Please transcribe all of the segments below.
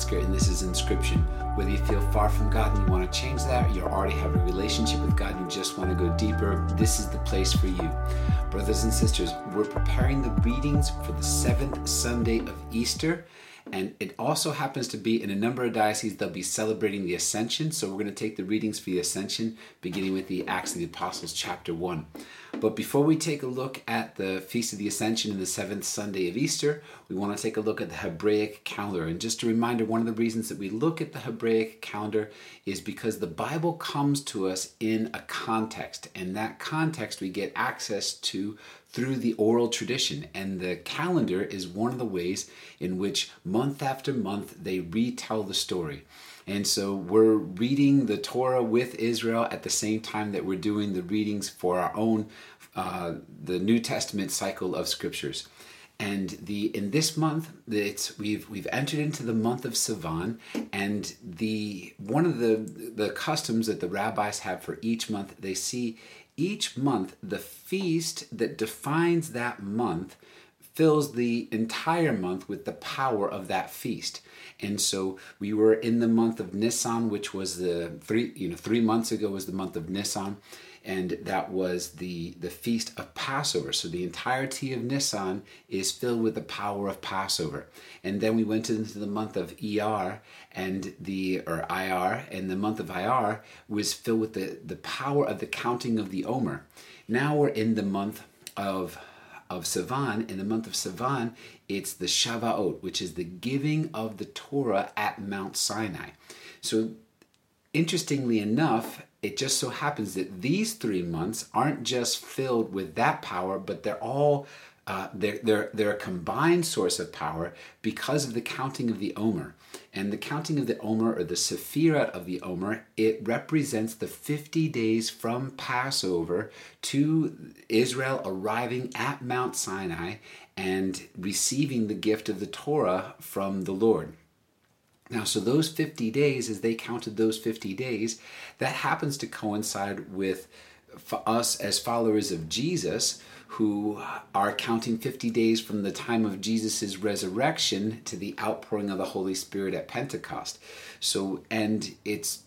And this is Inscription. Whether you feel far from God and you want to change that, or you already have a relationship with God and you just want to go deeper, this is the place for you. Brothers and sisters, we're preparing the readings for the seventh Sunday of Easter. And it also happens to be in a number of dioceses, they'll be celebrating the Ascension. So we're going to take the readings for the Ascension, beginning with the Acts of the Apostles, chapter 1. But before we take a look at the Feast of the Ascension and the seventh Sunday of Easter, we want to take a look at the Hebraic calendar. And just a reminder one of the reasons that we look at the Hebraic calendar is because the Bible comes to us in a context. And that context we get access to through the oral tradition. And the calendar is one of the ways in which month after month they retell the story. And so we're reading the Torah with Israel at the same time that we're doing the readings for our own, uh, the New Testament cycle of scriptures. And the in this month, it's we've we've entered into the month of Sivan, and the one of the the customs that the rabbis have for each month, they see each month the feast that defines that month fills the entire month with the power of that feast. And so we were in the month of Nisan, which was the three, you know, three months ago was the month of Nisan, and that was the the feast of Passover. So the entirety of Nisan is filled with the power of Passover. And then we went into the month of ER and the or IR, and the month of IR was filled with the the power of the counting of the Omer. Now we're in the month of of Sivan, in the month of Sivan, it's the Shavuot, which is the giving of the Torah at Mount Sinai. So, interestingly enough, it just so happens that these three months aren't just filled with that power, but they're all uh, they're, they're, they're a combined source of power because of the counting of the Omer. And the counting of the Omer, or the Sephirah of the Omer, it represents the 50 days from Passover to Israel arriving at Mount Sinai and receiving the gift of the Torah from the Lord. Now, so those 50 days, as they counted those 50 days, that happens to coincide with for us as followers of Jesus who are counting 50 days from the time of Jesus' resurrection to the outpouring of the Holy Spirit at Pentecost. So, and it's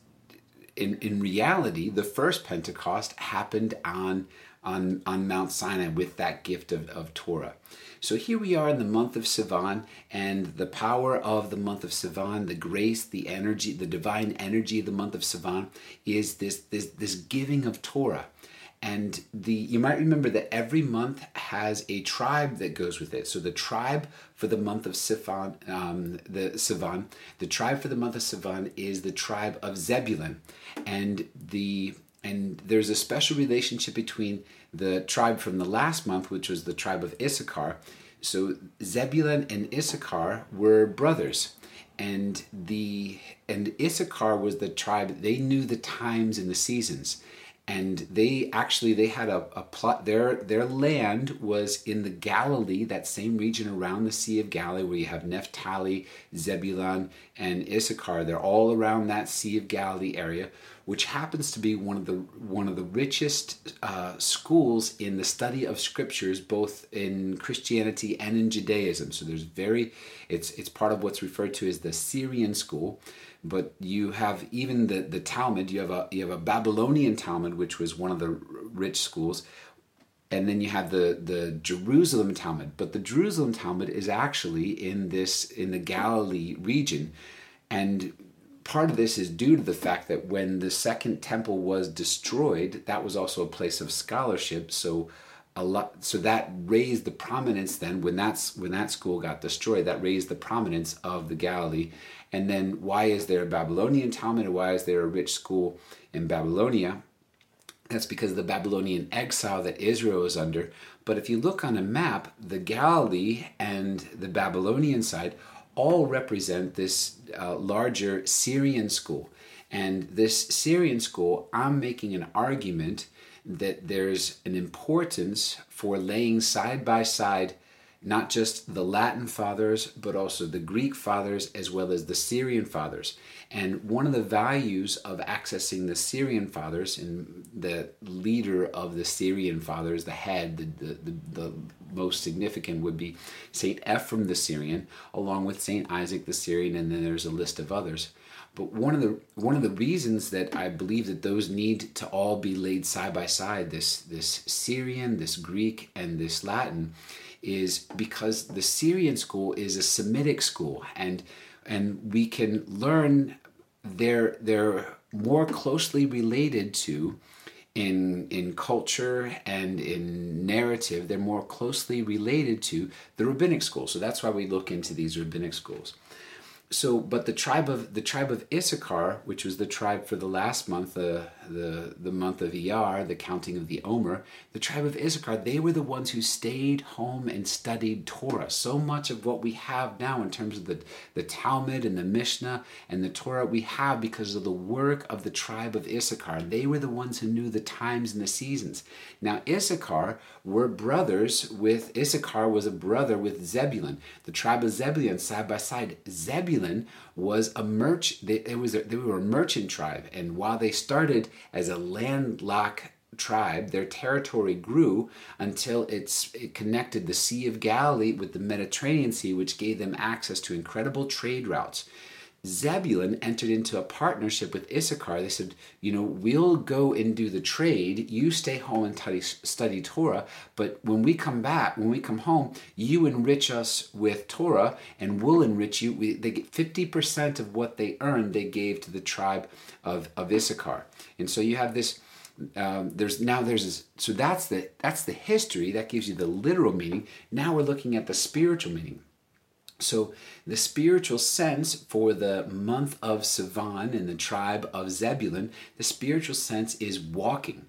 in, in reality, the first Pentecost happened on, on, on Mount Sinai with that gift of, of Torah. So here we are in the month of Sivan, and the power of the month of Sivan, the grace, the energy, the divine energy of the month of Sivan is this, this, this giving of Torah and the you might remember that every month has a tribe that goes with it. So the tribe for the month of Sivan, um, the Sivan, the tribe for the month of Sivan is the tribe of Zebulun, and the and there's a special relationship between the tribe from the last month, which was the tribe of Issachar. So Zebulun and Issachar were brothers and the and Issachar was the tribe they knew the times and the seasons and they actually they had a, a plot their their land was in the galilee that same region around the sea of galilee where you have naphtali zebulun and issachar they're all around that sea of galilee area which happens to be one of the one of the richest uh, schools in the study of scriptures both in christianity and in judaism. So there's very it's it's part of what's referred to as the syrian school. But you have even the, the Talmud, you have a you have a Babylonian Talmud, which was one of the rich schools, and then you have the the Jerusalem Talmud. But the Jerusalem Talmud is actually in this in the Galilee region, and part of this is due to the fact that when the second temple was destroyed, that was also a place of scholarship. So a lot so that raised the prominence then when that's when that school got destroyed that raised the prominence of the galilee and then why is there a babylonian talmud and why is there a rich school in babylonia that's because of the babylonian exile that israel was under. But if you look on a map the galilee and the babylonian side all represent this uh, larger syrian school. And this syrian school i'm making an argument that there's an importance for laying side by side not just the Latin fathers, but also the Greek fathers as well as the Syrian fathers. And one of the values of accessing the Syrian fathers, and the leader of the Syrian fathers, the head, the, the, the, the most significant would be Saint Ephrem the Syrian, along with Saint Isaac the Syrian, and then there's a list of others. But one of the one of the reasons that I believe that those need to all be laid side by side, this this Syrian, this Greek, and this Latin, is because the Syrian school is a Semitic school, and and we can learn they're they're more closely related to in in culture and in narrative they're more closely related to the rabbinic school. So that's why we look into these rabbinic schools. So but the tribe of the tribe of Issachar, which was the tribe for the last month, the the the month of Iyar, the counting of the Omer, the tribe of Issachar, they were the ones who stayed home and studied Torah. So much of what we have now in terms of the, the Talmud and the Mishnah and the Torah we have because of the work of the tribe of Issachar. They were the ones who knew the times and the seasons. Now Issachar were brothers with Issachar was a brother with Zebulun. The tribe of Zebulun side by side. Zebulun was a merch. They, it was a, they were a merchant tribe, and while they started as a landlocked tribe, their territory grew until it's, it connected the Sea of Galilee with the Mediterranean Sea, which gave them access to incredible trade routes. Zebulun entered into a partnership with Issachar. They said, you know, we'll go and do the trade. You stay home and study, study Torah. But when we come back, when we come home, you enrich us with Torah, and we'll enrich you. We, they get fifty percent of what they earned. They gave to the tribe of, of Issachar, and so you have this. Um, there's now there's this, so that's the that's the history that gives you the literal meaning. Now we're looking at the spiritual meaning. So, the spiritual sense for the month of Sivan in the tribe of Zebulun, the spiritual sense is walking.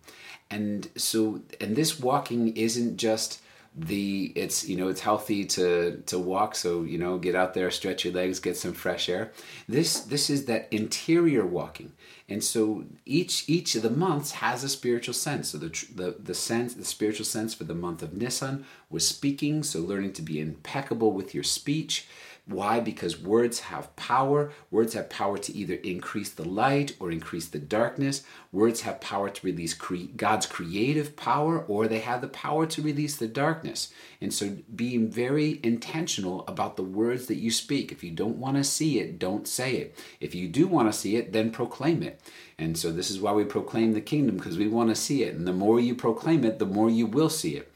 And so, and this walking isn't just the it's you know it's healthy to to walk. So you know get out there stretch your legs get some fresh air. This this is that interior walking and so each each of the months has a spiritual sense. So the the the sense the spiritual sense for the month of Nisan was speaking so learning to be impeccable with your speech why? Because words have power. Words have power to either increase the light or increase the darkness. Words have power to release cre- God's creative power or they have the power to release the darkness. And so being very intentional about the words that you speak. If you don't want to see it, don't say it. If you do want to see it, then proclaim it. And so this is why we proclaim the kingdom because we want to see it. And the more you proclaim it, the more you will see it.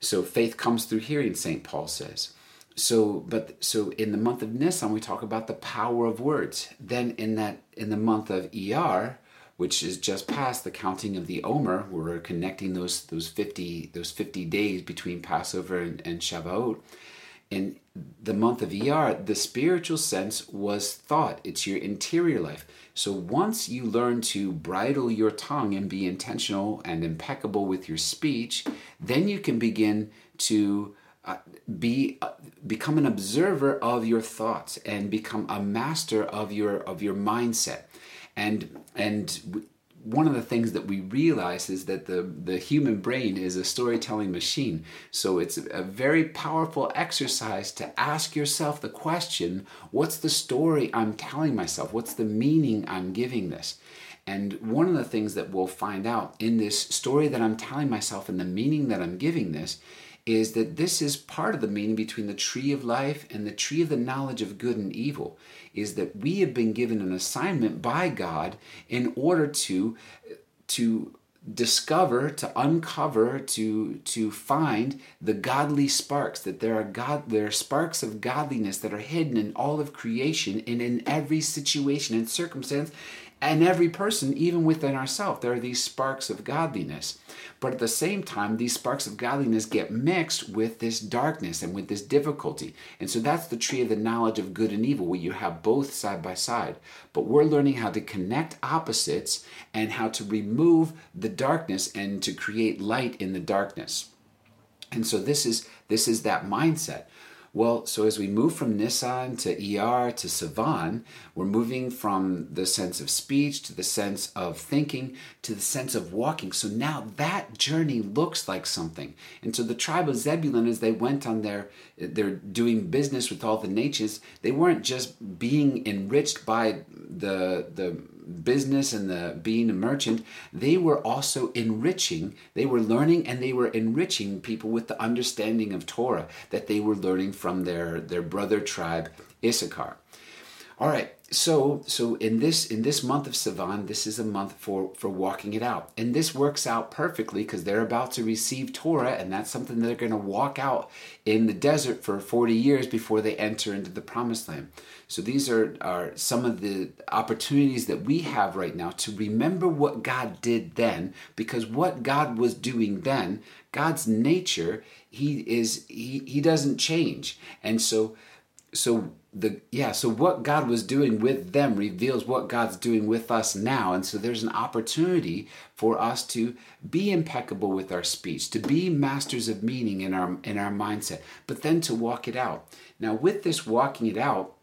So faith comes through hearing, St. Paul says so but so in the month of Nisan we talk about the power of words. Then in that in the month of Iyar, which is just past the counting of the Omer, we're connecting those those fifty those fifty days between Passover and, and Shavuot. In the month of Iyar, the spiritual sense was thought. It's your interior life. So once you learn to bridle your tongue and be intentional and impeccable with your speech, then you can begin to uh, be uh, become an observer of your thoughts and become a master of your of your mindset and and one of the things that we realize is that the, the human brain is a storytelling machine. So it's a very powerful exercise to ask yourself the question what's the story I'm telling myself? What's the meaning I'm giving this? And one of the things that we'll find out in this story that I'm telling myself and the meaning that I'm giving this is that this is part of the meaning between the tree of life and the tree of the knowledge of good and evil is that we have been given an assignment by God in order to to discover to uncover to to find the godly sparks that there are god there are sparks of godliness that are hidden in all of creation and in every situation and circumstance and every person, even within ourselves, there are these sparks of godliness. But at the same time, these sparks of godliness get mixed with this darkness and with this difficulty. And so that's the tree of the knowledge of good and evil, where you have both side by side. But we're learning how to connect opposites and how to remove the darkness and to create light in the darkness. And so this is this is that mindset. Well, so as we move from Nissan to ER to Sivan, we're moving from the sense of speech to the sense of thinking to the sense of walking. So now that journey looks like something. And so the tribe of Zebulun, as they went on their, they're doing business with all the nations, they weren't just being enriched by the the business and the being a merchant, they were also enriching, they were learning and they were enriching people with the understanding of Torah that they were learning from their, their brother tribe, Issachar. All right, so so in this in this month of Sivan, this is a month for for walking it out, and this works out perfectly because they're about to receive Torah, and that's something they're going to walk out in the desert for forty years before they enter into the Promised Land. So these are are some of the opportunities that we have right now to remember what God did then, because what God was doing then, God's nature, He is He He doesn't change, and so so the yeah so what god was doing with them reveals what god's doing with us now. And so there's an opportunity for us to be impeccable with our speech to be masters of meaning in our in our mindset but then to walk it out. Now with this walking it out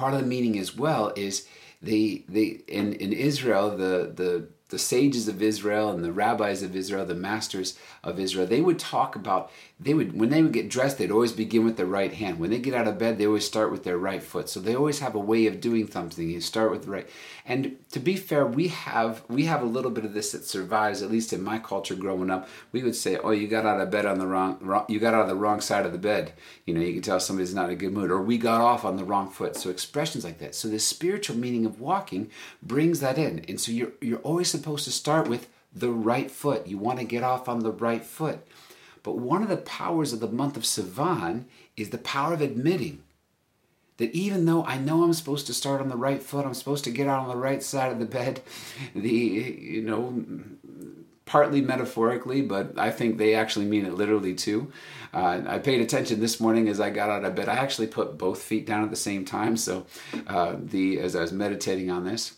part of the meaning as well is the the in in israel the the the sages of Israel and the rabbis of Israel, the masters of Israel, they would talk about, they would, when they would get dressed, they'd always begin with their right hand. When they get out of bed, they always start with their right foot. So they always have a way of doing something. You start with the right. And to be fair, we have, we have a little bit of this that survives, at least in my culture growing up. We would say, oh, you got out of bed on the wrong, wrong you got out of the wrong side of the bed. You know, you can tell somebody's not in a good mood. Or we got off on the wrong foot. So expressions like that. So the spiritual meaning of walking brings that in. And so you're, you're always supposed to start with the right foot. You want to get off on the right foot. But one of the powers of the month of Sivan is the power of admitting that even though I know I'm supposed to start on the right foot, I'm supposed to get out on the right side of the bed, the, you know, partly metaphorically, but I think they actually mean it literally too. Uh, I paid attention this morning as I got out of bed. I actually put both feet down at the same time. So uh, the as I was meditating on this,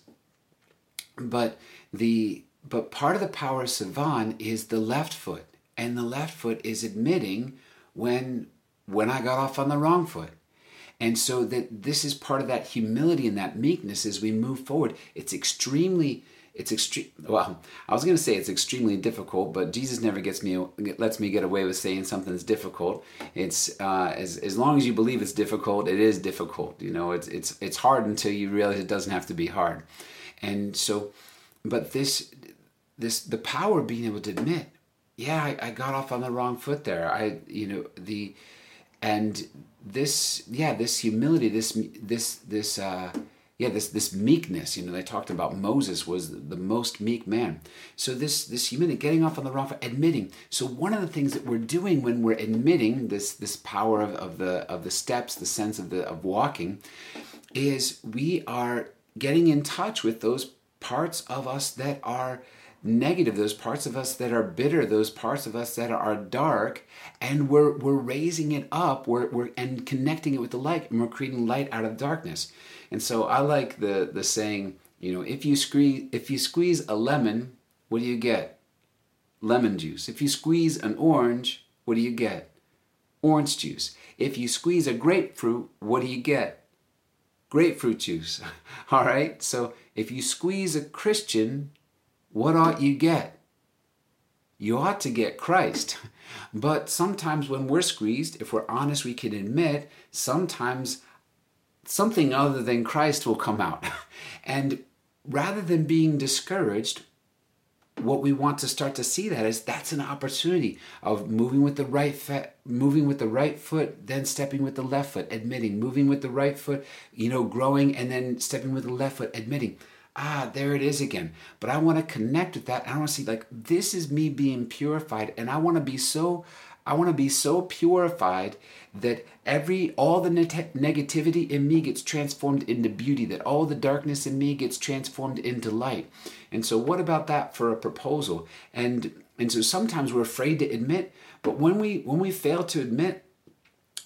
but the but part of the power of Sivan is the left foot, and the left foot is admitting when when I got off on the wrong foot. And so that this is part of that humility and that meekness as we move forward. It's extremely it's extreme well i was going to say it's extremely difficult but jesus never gets me lets me get away with saying something's difficult it's uh, as, as long as you believe it's difficult it is difficult you know it's it's it's hard until you realize it doesn't have to be hard and so but this this the power of being able to admit yeah I, I got off on the wrong foot there. I you know the and this yeah this humility this this this uh yeah this this meekness you know they talked about moses was the most meek man. So this this humility getting off on the wrong foot admitting. So one of the things that we're doing when we're admitting this this power of, of the of the steps the sense of the of walking is we are getting in touch with those parts of us that are negative, those parts of us that are bitter, those parts of us that are dark, and we're we're raising it up, we're, we're and connecting it with the light, and we're creating light out of darkness. And so I like the the saying, you know, if you squeeze if you squeeze a lemon, what do you get? Lemon juice. If you squeeze an orange, what do you get? Orange juice. If you squeeze a grapefruit, what do you get? Grapefruit juice. All right? So if you squeeze a Christian, what ought you get? You ought to get Christ. But sometimes when we're squeezed, if we're honest, we can admit sometimes something other than Christ will come out. And rather than being discouraged, what we want to start to see that is that's an opportunity of moving with the right foot moving with the right foot then stepping with the left foot admitting moving with the right foot you know growing and then stepping with the left foot admitting ah, there it is again. But I want to connect with that. I want to see like this is me being purified, and I want to be so. I want to be so purified that every all the negativity in me gets transformed into beauty, that all the darkness in me gets transformed into light. And so what about that for a proposal? And and so sometimes we're afraid to admit, but when we when we fail to admit,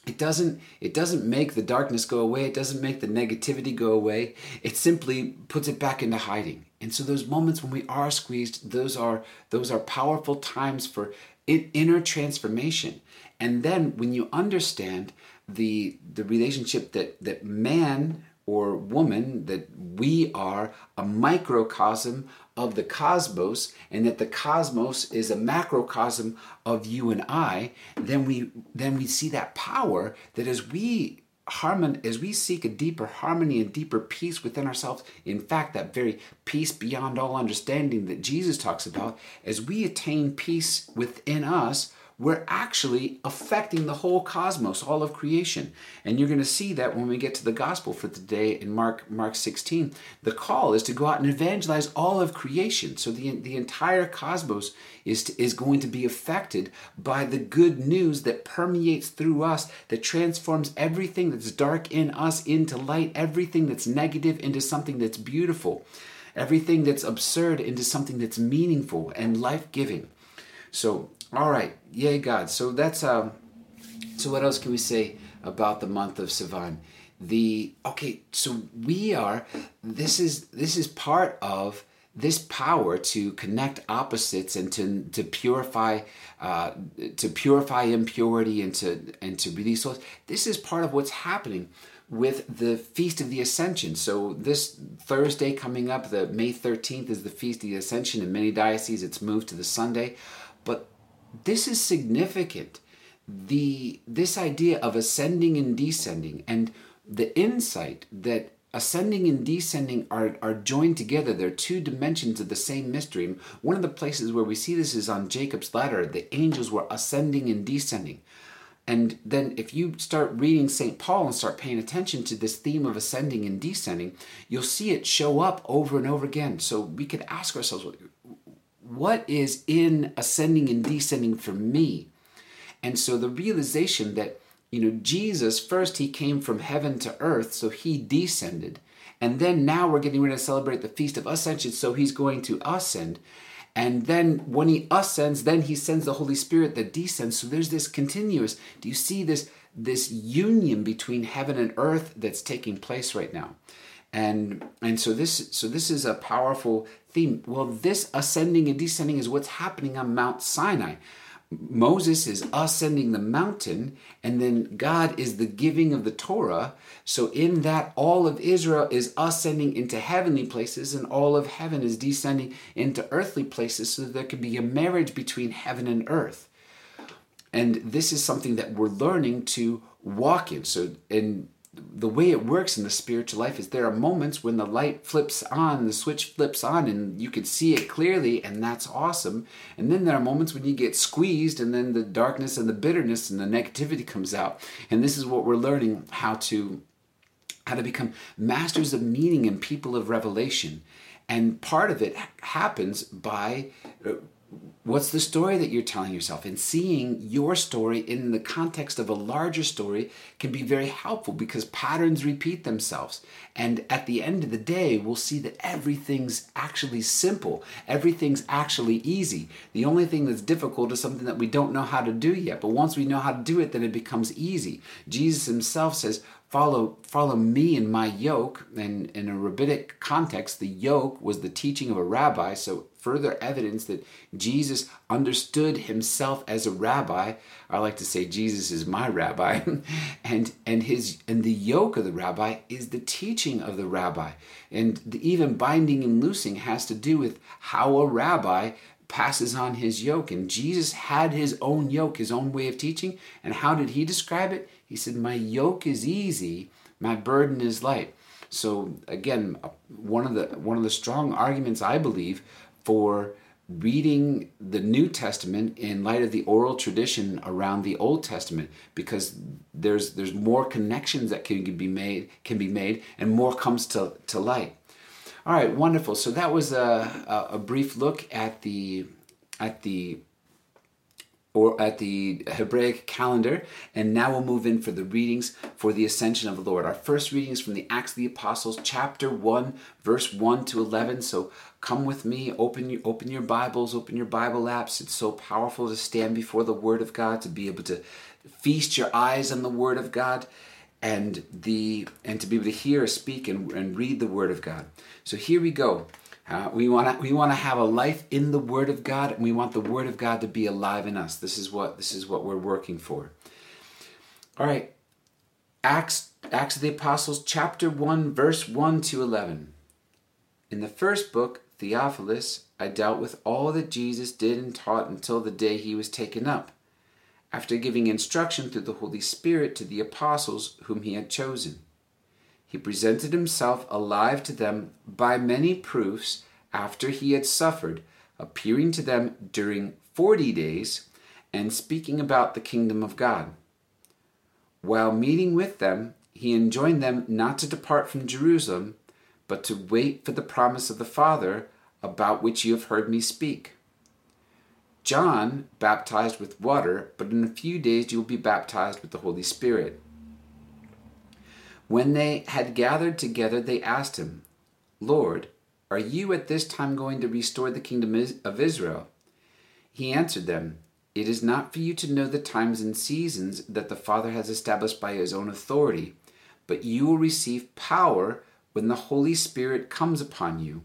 it doesn't it doesn't make the darkness go away. It doesn't make the negativity go away. It simply puts it back into hiding. And so those moments when we are squeezed those are those are powerful times for inner transformation. And then when you understand the the relationship that that man or woman that we are a microcosm of the cosmos and that the cosmos is a macrocosm of you and I then we then we see that power that as we harmon as we seek a deeper harmony and deeper peace within ourselves in fact that very peace beyond all understanding that Jesus talks about as we attain peace within us we're actually affecting the whole cosmos, all of creation. And you're going to see that when we get to the gospel for today in Mark Mark 16. The call is to go out and evangelize all of creation. So the, the entire cosmos is, to, is going to be affected by the good news that permeates through us, that transforms everything that's dark in us into light, everything that's negative into something that's beautiful, everything that's absurd into something that's meaningful and life giving. So all right, yay God. So that's um. So what else can we say about the month of Sivan? The okay, so we are. This is this is part of this power to connect opposites and to to purify uh, to purify impurity and to and to release souls. This is part of what's happening with the Feast of the Ascension. So this Thursday coming up, the May 13th is the Feast of the Ascension. In many dioceses, it's moved to the Sunday. This is significant. The this idea of ascending and descending and the insight that ascending and descending are, are joined together. They're two dimensions of the same mystery. One of the places where we see this is on Jacob's ladder. The angels were ascending and descending. And then, if you start reading St. Paul and start paying attention to this theme of ascending and descending, you'll see it show up over and over again. So we could ask ourselves, what is in ascending and descending for me? And so the realization that, you know, Jesus first, he came from heaven to earth, so he descended. And then now we're getting ready to celebrate the Feast of Ascension, so he's going to ascend. And then when he ascends, then he sends the Holy Spirit that descends. So there's this continuous. Do you see this this union between heaven and earth that's taking place right now? And and so this so this is a powerful theme. Well, this ascending and descending is what's happening on Mount Sinai. Moses is ascending the mountain, and then God is the giving of the Torah. So, in that, all of Israel is ascending into heavenly places, and all of heaven is descending into earthly places, so that there could be a marriage between heaven and earth. And this is something that we're learning to walk in. So, in the way it works in the spiritual life is there are moments when the light flips on, the switch flips on, and you can see it clearly, and that's awesome. And then there are moments when you get squeezed, and then the darkness and the bitterness and the negativity comes out. And this is what we're learning how to how to become masters of meaning and people of revelation. And part of it happens by uh, What's the story that you're telling yourself? And seeing your story in the context of a larger story can be very helpful because patterns repeat themselves. And at the end of the day, we'll see that everything's actually simple, everything's actually easy. The only thing that's difficult is something that we don't know how to do yet. But once we know how to do it, then it becomes easy. Jesus himself says, follow follow me in my yoke and in a rabbinic context the yoke was the teaching of a rabbi so further evidence that Jesus understood himself as a rabbi. I like to say Jesus is my rabbi, and and his and the yoke of the rabbi is the teaching of the rabbi, and the, even binding and loosing has to do with how a rabbi passes on his yoke. And Jesus had his own yoke, his own way of teaching. And how did he describe it? He said, "My yoke is easy, my burden is light." So again, one of the one of the strong arguments I believe for reading the New Testament in light of the oral tradition around the Old Testament because there's there's more connections that can be made can be made and more comes to, to light. All right, wonderful. So that was a, a brief look at the at the or at the Hebraic calendar. And now we'll move in for the readings for the ascension of the Lord. Our first reading is from the Acts of the Apostles, chapter 1, verse 1 to 11. So come with me, open your, open your Bibles, open your Bible apps. It's so powerful to stand before the Word of God, to be able to feast your eyes on the Word of God. And the and to be able to hear, speak, and, and read the Word of God. So here we go. Uh, we want to we want to have a life in the Word of God, and we want the Word of God to be alive in us. This is what this is what we're working for. All right, Acts Acts of the Apostles, chapter one, verse one to eleven. In the first book, Theophilus, I dealt with all that Jesus did and taught until the day he was taken up, after giving instruction through the Holy Spirit to the apostles whom he had chosen he presented himself alive to them by many proofs after he had suffered, appearing to them during forty days and speaking about the kingdom of God. While meeting with them, he enjoined them not to depart from Jerusalem, but to wait for the promise of the Father, about which you have heard me speak. John baptized with water, but in a few days you will be baptized with the Holy Spirit. When they had gathered together, they asked him, Lord, are you at this time going to restore the kingdom of Israel? He answered them, It is not for you to know the times and seasons that the Father has established by his own authority, but you will receive power when the Holy Spirit comes upon you,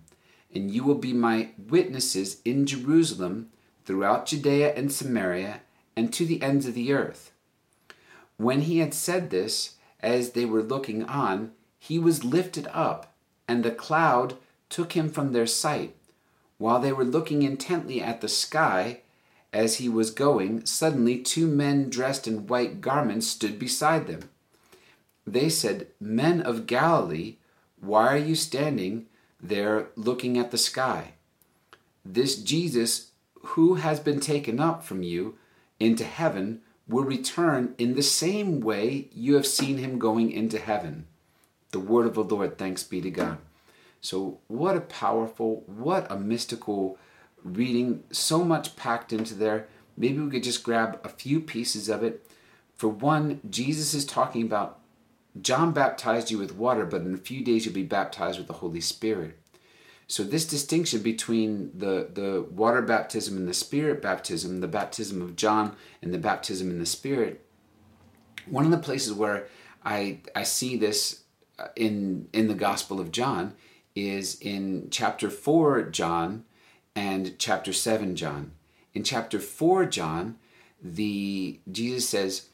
and you will be my witnesses in Jerusalem, throughout Judea and Samaria, and to the ends of the earth. When he had said this, as they were looking on, he was lifted up, and the cloud took him from their sight. While they were looking intently at the sky as he was going, suddenly two men dressed in white garments stood beside them. They said, Men of Galilee, why are you standing there looking at the sky? This Jesus, who has been taken up from you into heaven, will return in the same way you have seen him going into heaven. The word of the Lord, thanks be to God. So, what a powerful, what a mystical reading, so much packed into there. Maybe we could just grab a few pieces of it. For one, Jesus is talking about John baptized you with water, but in a few days you'll be baptized with the Holy Spirit. So this distinction between the, the water baptism and the spirit baptism, the baptism of John and the baptism in the spirit, one of the places where I, I see this uh, in, in the Gospel of John is in chapter 4 John and chapter 7 John. In chapter 4 John, the Jesus says,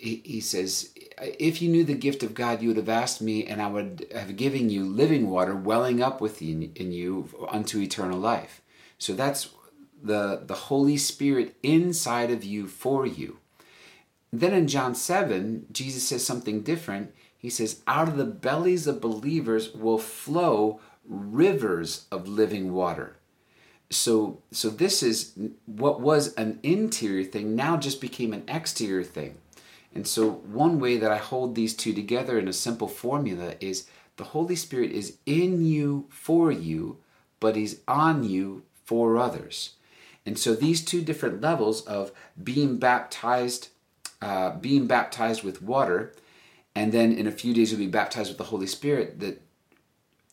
he, he says, if you knew the gift of God, you would have asked me, and I would have given you living water welling up within in you unto eternal life. So that's the, the Holy Spirit inside of you for you. Then in John 7, Jesus says something different. He says, Out of the bellies of believers will flow rivers of living water. So, so this is what was an interior thing now just became an exterior thing. And so, one way that I hold these two together in a simple formula is the Holy Spirit is in you for you, but He's on you for others. And so, these two different levels of being baptized, uh, being baptized with water, and then in a few days you'll be baptized with the Holy Spirit. That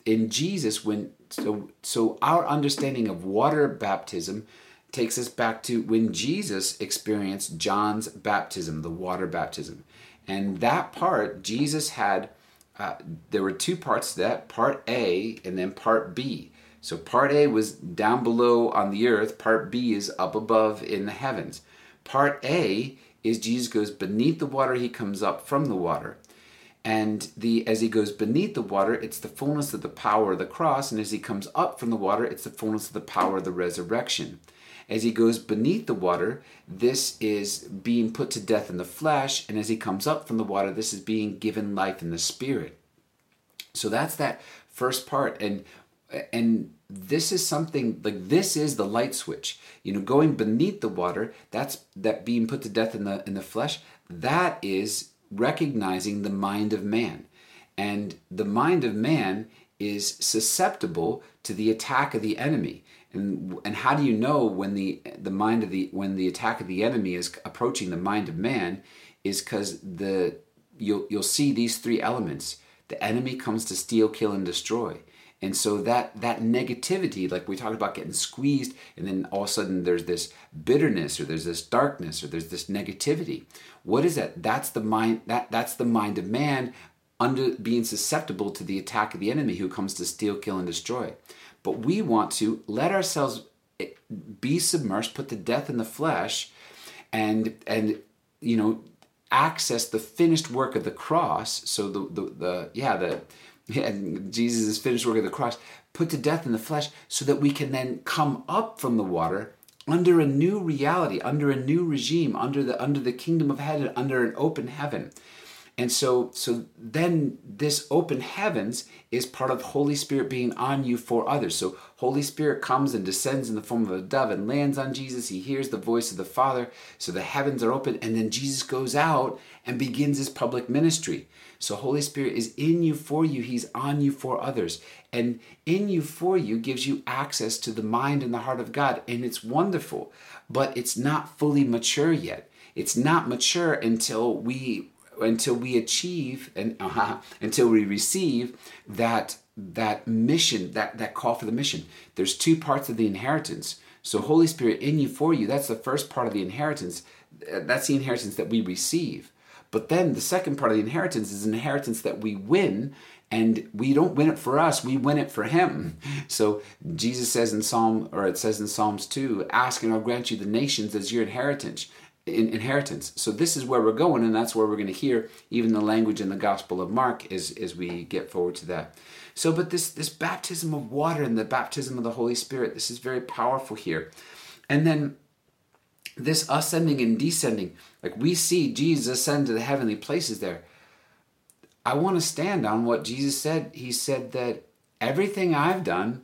in Jesus, when so so our understanding of water baptism takes us back to when Jesus experienced John's baptism, the water baptism. And that part, Jesus had, uh, there were two parts to that part A and then part B. So part A was down below on the earth, part B is up above in the heavens. Part A is Jesus goes beneath the water, he comes up from the water. And the as he goes beneath the water, it's the fullness of the power of the cross, and as he comes up from the water, it's the fullness of the power of the resurrection. As he goes beneath the water, this is being put to death in the flesh, and as he comes up from the water, this is being given life in the spirit. So that's that first part. And and this is something like this is the light switch you know going beneath the water that's that being put to death in the in the flesh that is recognizing the mind of man and the mind of man is susceptible to the attack of the enemy and and how do you know when the the mind of the when the attack of the enemy is approaching the mind of man is because the you'll you'll see these three elements. The enemy comes to steal kill and destroy. And so that that negativity like we talked about getting squeezed and then all of a sudden there's this bitterness or there's this darkness or there's this negativity. What is that? That's the mind that that's the mind of man under being susceptible to the attack of the enemy who comes to steal kill and destroy but we want to let ourselves eh, be submerged, put to death in the flesh, and and you know access the finished work of the cross. So the the, the yeah the yeah, Jesus' finished work of the cross, put to death in the flesh, so that we can then come up from the water under a new reality, under a new regime, under the under the kingdom of heaven, under an open heaven. And so so then this open heavens is part of Holy Spirit being on you for others. So Holy Spirit comes and descends in the form of a dove and lands on Jesus. He hears the voice of the Father. So the heavens are open and then Jesus goes out and begins his public ministry. So Holy Spirit is in you for you. He's on you for others. And in you for you gives you access to the mind and the heart of God and it's wonderful, but it's not fully mature yet. It's not mature until we until we achieve and uh, until we receive that that mission that that call for the mission. There's two parts of the inheritance. So holy spirit in you for you that's the first part of the inheritance. That's the inheritance that we receive. But then the second part of the inheritance is inheritance that we win and we don't win it for us we win it for him. So jesus says in psalm or it says in psalms 2 ask and i'll grant you the nations as your inheritance in inheritance. So this is where we're going, and that's where we're going to hear even the language in the Gospel of Mark as, as we get forward to that. So, but this this baptism of water and the baptism of the Holy Spirit, this is very powerful here. And then this ascending and descending, like we see Jesus ascend to the heavenly places there. I want to stand on what Jesus said. He said that everything I've done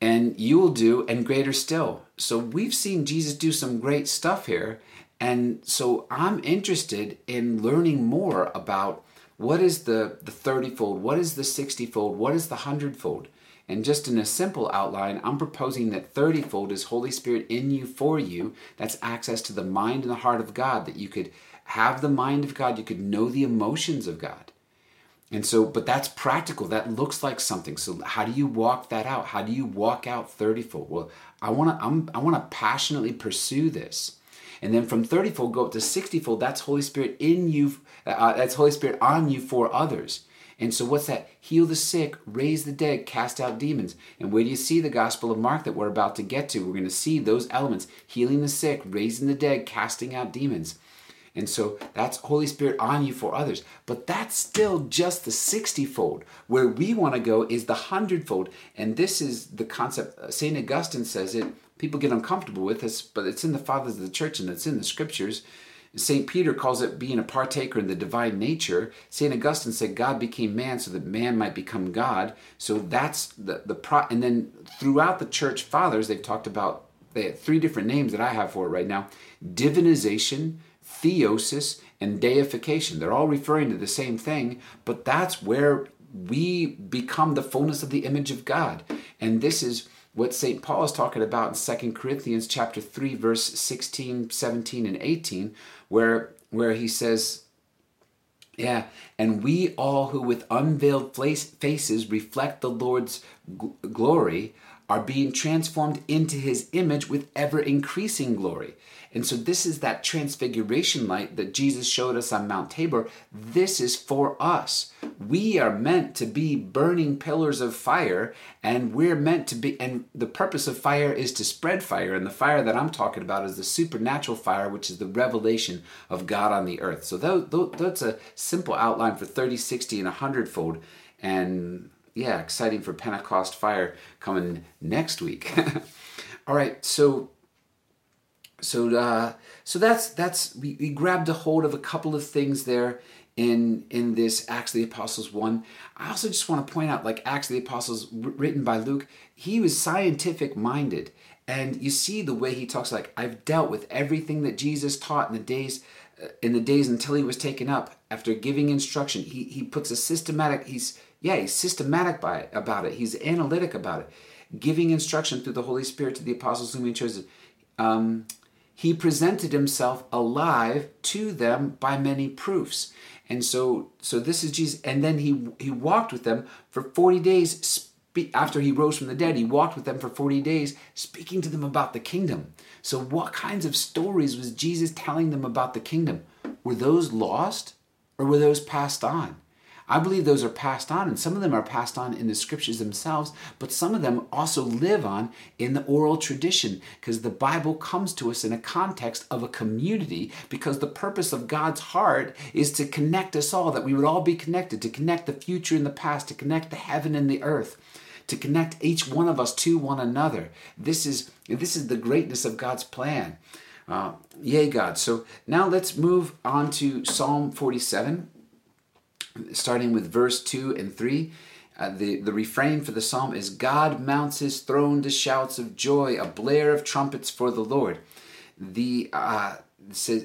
and you will do, and greater still. So we've seen Jesus do some great stuff here. And so I'm interested in learning more about what is the, the 30 fold, what is the 60 fold, what is the 100 fold. And just in a simple outline, I'm proposing that 30 fold is Holy Spirit in you for you. That's access to the mind and the heart of God, that you could have the mind of God, you could know the emotions of God. And so, but that's practical. That looks like something. So, how do you walk that out? How do you walk out 30 fold? Well, I want to I want to passionately pursue this. And then from 30 fold go up to 60 fold. That's Holy Spirit in you. Uh, that's Holy Spirit on you for others. And so, what's that? Heal the sick, raise the dead, cast out demons. And where do you see the Gospel of Mark that we're about to get to? We're going to see those elements healing the sick, raising the dead, casting out demons. And so that's Holy Spirit on you for others. But that's still just the 60 fold. Where we want to go is the 100 fold. And this is the concept. Uh, St. Augustine says it. People get uncomfortable with this, but it's in the fathers of the church and it's in the scriptures. St. Peter calls it being a partaker in the divine nature. St. Augustine said God became man so that man might become God. So that's the, the pro. And then throughout the church fathers, they've talked about they have three different names that I have for it right now divinization, theosis and deification. They're all referring to the same thing, but that's where we become the fullness of the image of God. And this is what St. Paul is talking about in 2 Corinthians chapter 3 verse 16, 17 and 18 where where he says yeah, and we all who with unveiled faces reflect the Lord's glory are being transformed into his image with ever increasing glory. And so, this is that transfiguration light that Jesus showed us on Mount Tabor. This is for us. We are meant to be burning pillars of fire, and we're meant to be, and the purpose of fire is to spread fire. And the fire that I'm talking about is the supernatural fire, which is the revelation of God on the earth. So, that's a simple outline for 30, 60, and 100 fold. And yeah, exciting for Pentecost fire coming next week. All right, so so uh, so that's that's we, we grabbed a hold of a couple of things there in in this Acts of the Apostles one. I also just want to point out, like Acts of the Apostles, written by Luke, he was scientific minded, and you see the way he talks. Like I've dealt with everything that Jesus taught in the days uh, in the days until he was taken up. After giving instruction, he he puts a systematic. He's yeah, he's systematic by about it. He's analytic about it, giving instruction through the Holy Spirit to the apostles whom he chose. Um, he presented himself alive to them by many proofs. And so, so this is Jesus. And then he he walked with them for forty days. after he rose from the dead, he walked with them for forty days, speaking to them about the kingdom. So, what kinds of stories was Jesus telling them about the kingdom? Were those lost, or were those passed on? I believe those are passed on, and some of them are passed on in the scriptures themselves, but some of them also live on in the oral tradition because the Bible comes to us in a context of a community because the purpose of God's heart is to connect us all, that we would all be connected, to connect the future and the past, to connect the heaven and the earth to connect each one of us to one another. This is this is the greatness of God's plan. Uh, yay, God. So now let's move on to Psalm 47 starting with verse 2 and 3. Uh, the, the refrain for the psalm is God mounts his throne to shouts of joy, a blare of trumpets for the Lord. The uh,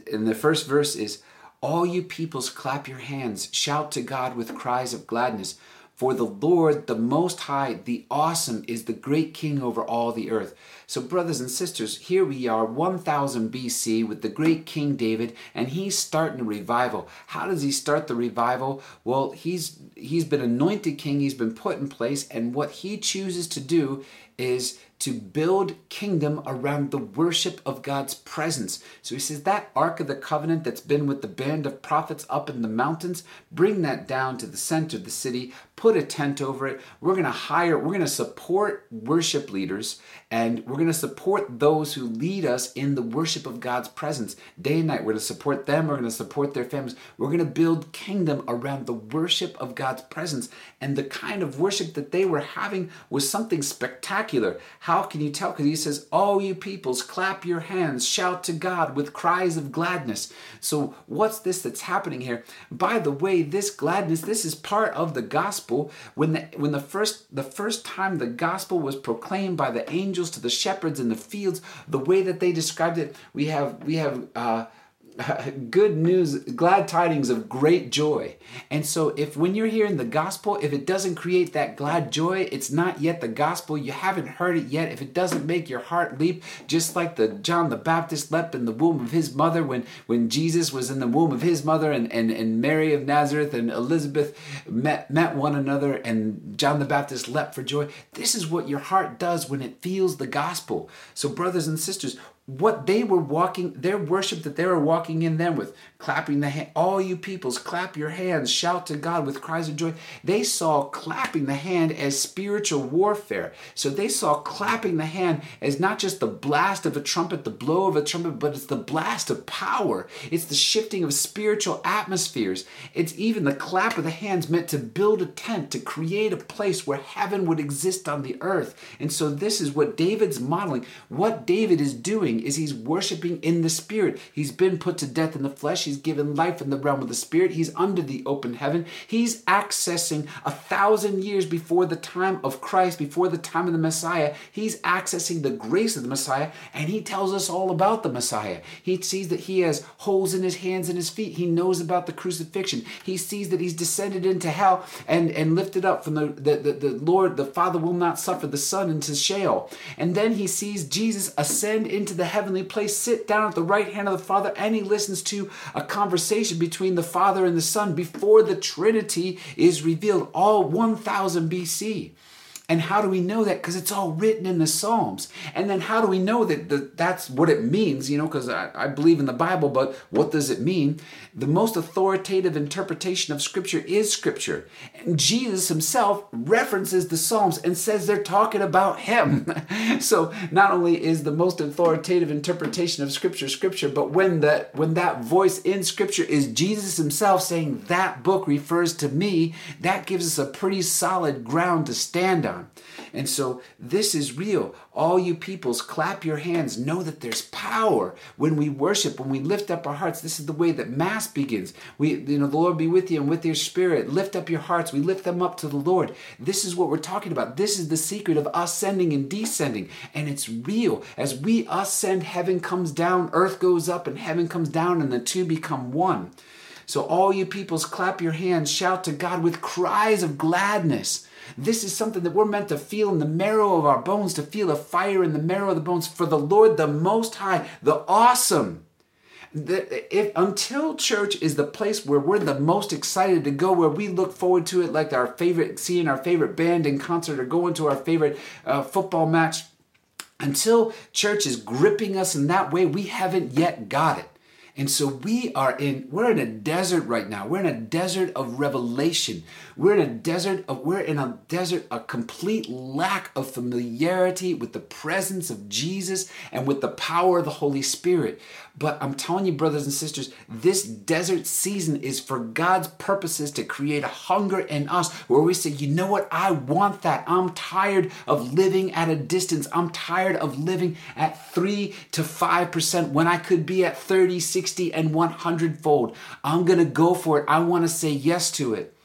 in the first verse is all you peoples clap your hands, shout to God with cries of gladness. For the Lord, the Most High, the Awesome, is the great King over all the earth. So, brothers and sisters, here we are, 1000 BC, with the great King David, and he's starting a revival. How does he start the revival? Well, he's he's been anointed king, he's been put in place, and what he chooses to do is to build kingdom around the worship of God's presence. So he says that Ark of the Covenant that's been with the band of prophets up in the mountains, bring that down to the center of the city, put a tent over it. We're going to hire, we're going to support worship leaders, and we're going to support those who lead us in the worship of God's presence day and night. We're going to support them, we're going to support their families. We're going to build kingdom around the worship of God's presence. And the kind of worship that they were having was something spectacular. How can you tell? Because he says, All you peoples, clap your hands, shout to God with cries of gladness. So, what's this that's happening here? By the way, this gladness, this is part of the gospel. When the when the first the first time the gospel was proclaimed by the angels to the shepherds in the fields, the way that they described it, we have we have uh good news, glad tidings of great joy. And so, if when you're hearing the gospel, if it doesn't create that glad joy, it's not yet the gospel. You haven't heard it yet. If it doesn't make your heart leap, just like the John the Baptist leapt in the womb of his mother when, when Jesus was in the womb of his mother, and, and, and Mary of Nazareth and Elizabeth met, met one another, and John the Baptist leapt for joy. This is what your heart does when it feels the gospel. So, brothers and sisters, what they were walking, their worship that they were walking in them with, clapping the hand, all you peoples, clap your hands, shout to God with cries of joy. They saw clapping the hand as spiritual warfare. So they saw clapping the hand as not just the blast of a trumpet, the blow of a trumpet, but it's the blast of power. It's the shifting of spiritual atmospheres. It's even the clap of the hands meant to build a tent, to create a place where heaven would exist on the earth. And so this is what David's modeling. What David is doing is he's worshiping in the spirit. He's been put to death in the flesh. He's given life in the realm of the spirit. He's under the open heaven. He's accessing a thousand years before the time of Christ, before the time of the Messiah. He's accessing the grace of the Messiah, and he tells us all about the Messiah. He sees that he has holes in his hands and his feet. He knows about the crucifixion. He sees that he's descended into hell and, and lifted up from the, the, the, the Lord, the Father will not suffer the Son into Sheol. And then he sees Jesus ascend into the heavenly place, sit down at the right hand of the Father, and he listens to a conversation between the Father and the Son before the Trinity is revealed, all 1000 BC. And how do we know that? Because it's all written in the Psalms. And then how do we know that the, that's what it means? You know, because I, I believe in the Bible, but what does it mean? The most authoritative interpretation of Scripture is Scripture. And Jesus himself references the Psalms and says they're talking about him. so not only is the most authoritative interpretation of Scripture Scripture, but when that when that voice in Scripture is Jesus himself saying that book refers to me, that gives us a pretty solid ground to stand on. And so this is real. All you peoples, clap your hands. Know that there's power when we worship, when we lift up our hearts. This is the way that Mass begins. We, you know, the Lord be with you and with your spirit. Lift up your hearts. We lift them up to the Lord. This is what we're talking about. This is the secret of ascending and descending. And it's real. As we ascend, heaven comes down, earth goes up, and heaven comes down, and the two become one. So, all you peoples, clap your hands, shout to God with cries of gladness. This is something that we're meant to feel in the marrow of our bones, to feel a fire in the marrow of the bones for the Lord, the Most High, the awesome. The, if until church is the place where we're the most excited to go, where we look forward to it like our favorite, seeing our favorite band in concert or going to our favorite uh, football match, until church is gripping us in that way, we haven't yet got it. And so we are in, we're in a desert right now. We're in a desert of revelation. We're in a desert of, we're in a desert, a complete lack of familiarity with the presence of Jesus and with the power of the Holy Spirit. But I'm telling you, brothers and sisters, this desert season is for God's purposes to create a hunger in us where we say, you know what? I want that. I'm tired of living at a distance. I'm tired of living at three to 5% when I could be at 30, 60, and 100 fold. I'm going to go for it. I want to say yes to it.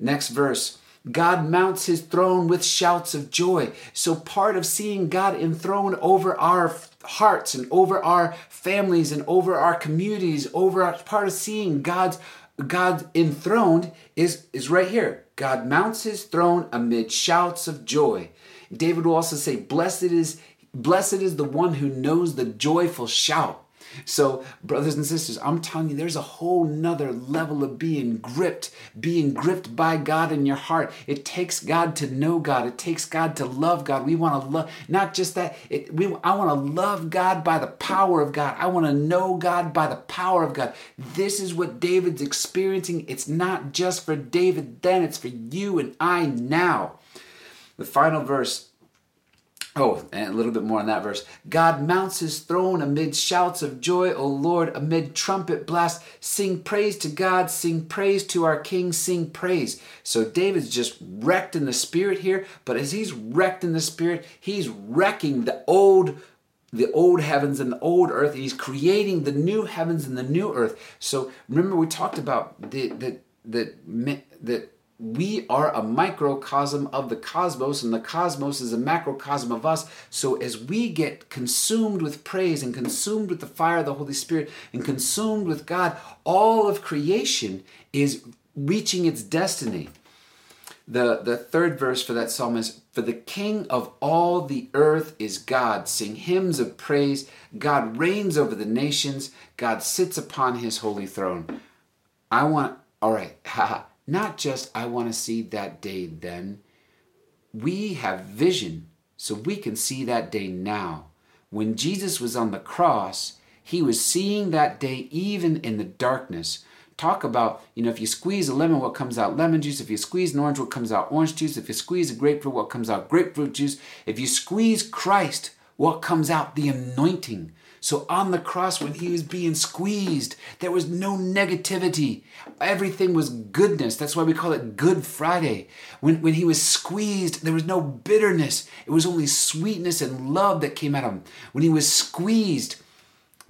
Next verse. God mounts his throne with shouts of joy. So, part of seeing God enthroned over our hearts and over our families and over our communities, over our, part of seeing God's God enthroned is, is right here. God mounts his throne amid shouts of joy. David will also say, Blessed is blessed is the one who knows the joyful shout. So, brothers and sisters, I'm telling you, there's a whole nother level of being gripped, being gripped by God in your heart. It takes God to know God. It takes God to love God. We want to love, not just that. It, we, I want to love God by the power of God. I want to know God by the power of God. This is what David's experiencing. It's not just for David then, it's for you and I now. The final verse Oh, and a little bit more on that verse. God mounts his throne amid shouts of joy, O Lord, amid trumpet blasts. Sing praise to God, sing praise to our King, sing praise. So David's just wrecked in the spirit here, but as he's wrecked in the spirit, he's wrecking the old the old heavens and the old earth. He's creating the new heavens and the new earth. So remember we talked about the the the that we are a microcosm of the cosmos, and the cosmos is a macrocosm of us. So, as we get consumed with praise and consumed with the fire of the Holy Spirit and consumed with God, all of creation is reaching its destiny. The, the third verse for that psalm is For the King of all the earth is God. Sing hymns of praise. God reigns over the nations. God sits upon his holy throne. I want, all right, haha. Not just, I want to see that day then. We have vision so we can see that day now. When Jesus was on the cross, he was seeing that day even in the darkness. Talk about, you know, if you squeeze a lemon, what comes out? Lemon juice. If you squeeze an orange, what comes out? Orange juice. If you squeeze a grapefruit, what comes out? Grapefruit juice. If you squeeze Christ, what comes out? The anointing. So on the cross, when he was being squeezed, there was no negativity. Everything was goodness. That's why we call it Good Friday. When, when he was squeezed, there was no bitterness. It was only sweetness and love that came of him. When he was squeezed,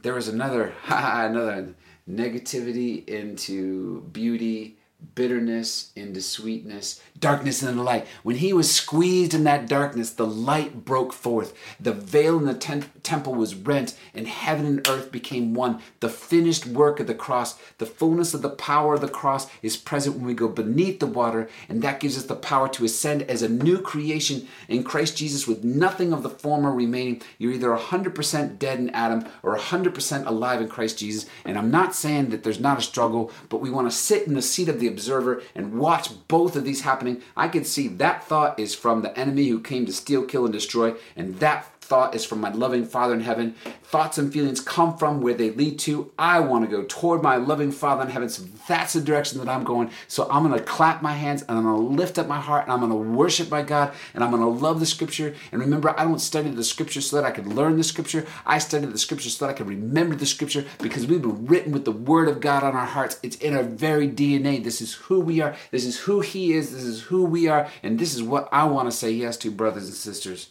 there was another, another negativity into beauty, bitterness into sweetness, darkness into light. When he was squeezed in that darkness, the light broke forth. The veil in the ten- temple was rent, and heaven and earth became one. The finished work of the cross, the fullness of the power of the cross is present when we go beneath the water, and that gives us the power to ascend as a new creation in Christ Jesus with nothing of the former remaining. You're either 100% dead in Adam or 100% alive in Christ Jesus. And I'm not saying that there's not a struggle, but we want to sit in the seat of the observer and watch both of these happening, I can see that thought is from the enemy who came to steal, kill, and destroy, and that thought is from my loving Father in heaven. Thoughts and feelings come from where they lead to. I want to go toward my loving Father in heaven. So that's the direction that I'm going. So I'm going to clap my hands and I'm going to lift up my heart and I'm going to worship my God and I'm going to love the scripture. And remember, I don't study the scripture so that I could learn the scripture. I study the scripture so that I can remember the scripture because we've been written with the word of God on our hearts. It's in our very DNA. This is who we are. This is who He is. This is who we are. And this is what I want to say yes to, brothers and sisters.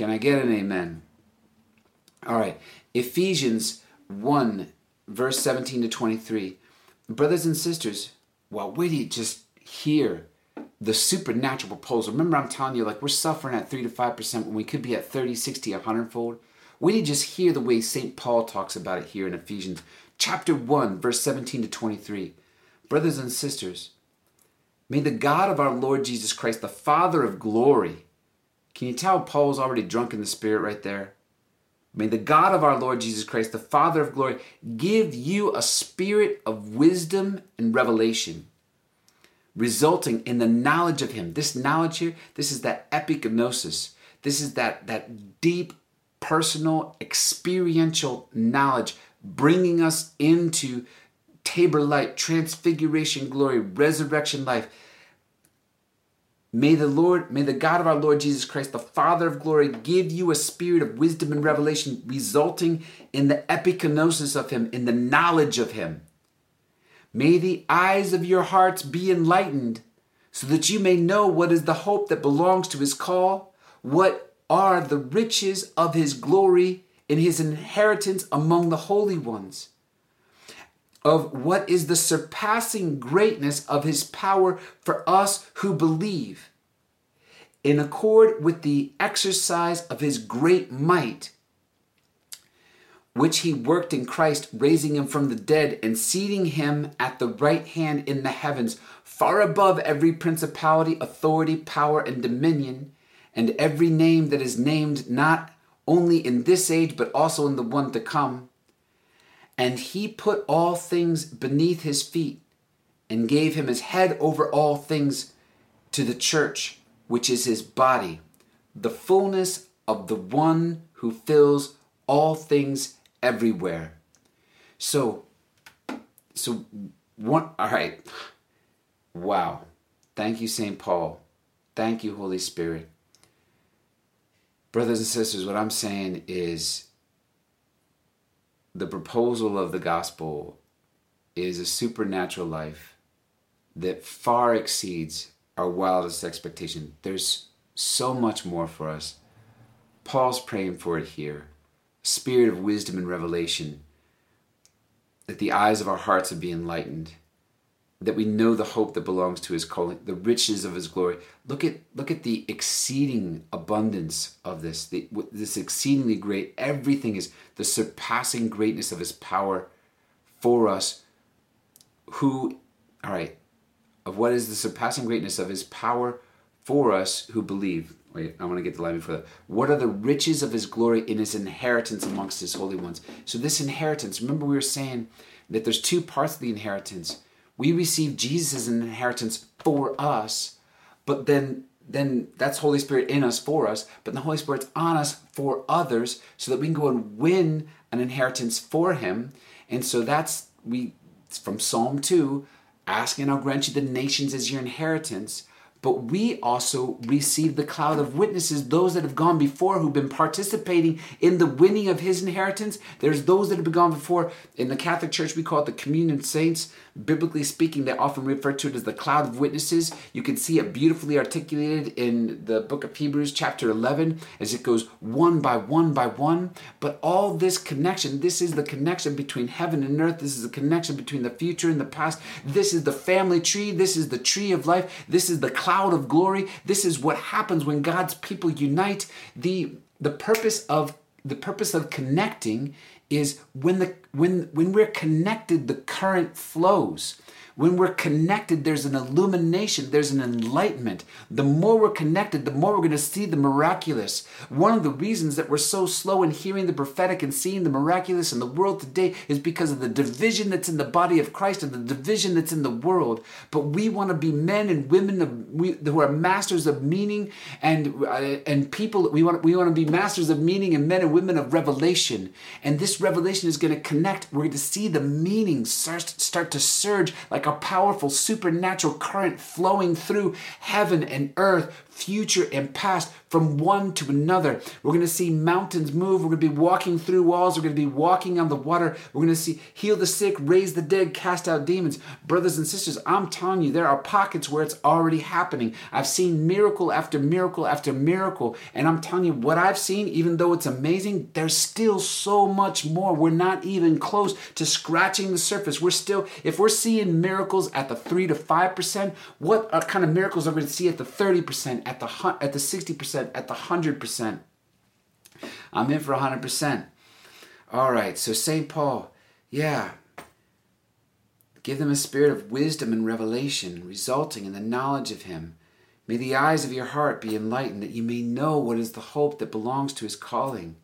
Can I get an amen? All right. Ephesians 1, verse 17 to 23. Brothers and sisters, well, till you just hear the supernatural proposal. Remember, I'm telling you, like, we're suffering at 3 to 5% when we could be at 30, 60, 100 fold. Till you just hear the way St. Paul talks about it here in Ephesians chapter 1, verse 17 to 23. Brothers and sisters, may the God of our Lord Jesus Christ, the Father of glory, can you tell Paul's already drunk in the spirit right there? May the God of our Lord Jesus Christ, the Father of glory, give you a spirit of wisdom and revelation, resulting in the knowledge of Him. This knowledge here, this is that epignosis. This is that, that deep, personal, experiential knowledge bringing us into Tabor light, transfiguration glory, resurrection life. May the Lord, may the God of our Lord Jesus Christ, the Father of glory, give you a spirit of wisdom and revelation, resulting in the epignosis of Him, in the knowledge of Him. May the eyes of your hearts be enlightened, so that you may know what is the hope that belongs to His call, what are the riches of His glory in His inheritance among the holy ones of what is the surpassing greatness of his power for us who believe. In accord with the exercise of his great might, which he worked in Christ, raising him from the dead and seating him at the right hand in the heavens, far above every principality, authority, power, and dominion, and every name that is named not only in this age, but also in the one to come and he put all things beneath his feet and gave him his head over all things to the church, which is his body, the fullness of the one who fills all things everywhere. So, so one, all right. Wow. Thank you, St. Paul. Thank you, Holy Spirit. Brothers and sisters, what I'm saying is the proposal of the gospel is a supernatural life that far exceeds our wildest expectation. There's so much more for us. Paul's praying for it here. Spirit of wisdom and revelation, that the eyes of our hearts would be enlightened, that we know the hope that belongs to his calling, the riches of his glory. Look at look at the exceeding abundance of this, the, this exceedingly great. Everything is the surpassing greatness of his power for us. Who, all right, of what is the surpassing greatness of his power for us who believe. Wait, I want to get the line before that. What are the riches of his glory in his inheritance amongst his holy ones? So this inheritance, remember we were saying that there's two parts of the inheritance we receive Jesus as an inheritance for us, but then then that's Holy Spirit in us for us, but the Holy Spirit's on us for others so that we can go and win an inheritance for him. And so that's we from Psalm 2, asking I'll grant you the nations as your inheritance but we also receive the cloud of witnesses, those that have gone before who've been participating in the winning of his inheritance. There's those that have gone before. In the Catholic Church, we call it the communion saints. Biblically speaking, they often refer to it as the cloud of witnesses. You can see it beautifully articulated in the book of Hebrews, chapter 11, as it goes one by one by one. But all this connection, this is the connection between heaven and earth. This is the connection between the future and the past. This is the family tree. This is the tree of life. This is the cloud cloud of glory. This is what happens when God's people unite. The, the purpose of the purpose of connecting is when the when when we're connected the current flows when we're connected, there's an illumination, there's an enlightenment. The more we're connected, the more we're going to see the miraculous. One of the reasons that we're so slow in hearing the prophetic and seeing the miraculous in the world today is because of the division that's in the body of Christ and the division that's in the world. But we want to be men and women of, we, who are masters of meaning and uh, and people. We want we want to be masters of meaning and men and women of revelation. And this revelation is going to connect. We're going to see the meaning start to surge like a powerful supernatural current flowing through heaven and earth, future and past, from one to another. We're going to see mountains move. We're going to be walking through walls. We're going to be walking on the water. We're going to see heal the sick, raise the dead, cast out demons. Brothers and sisters, I'm telling you, there are pockets where it's already happening. I've seen miracle after miracle after miracle. And I'm telling you, what I've seen, even though it's amazing, there's still so much more. We're not even close to scratching the surface. We're still, if we're seeing miracles at the 3 to 5%, what uh, kind of miracles are we going to see at the 30%, at the, at the 60%? at the 100%. I'm in for 100%. All right, so St. Paul, yeah. Give them a spirit of wisdom and revelation, resulting in the knowledge of Him. May the eyes of your heart be enlightened, that you may know what is the hope that belongs to His calling.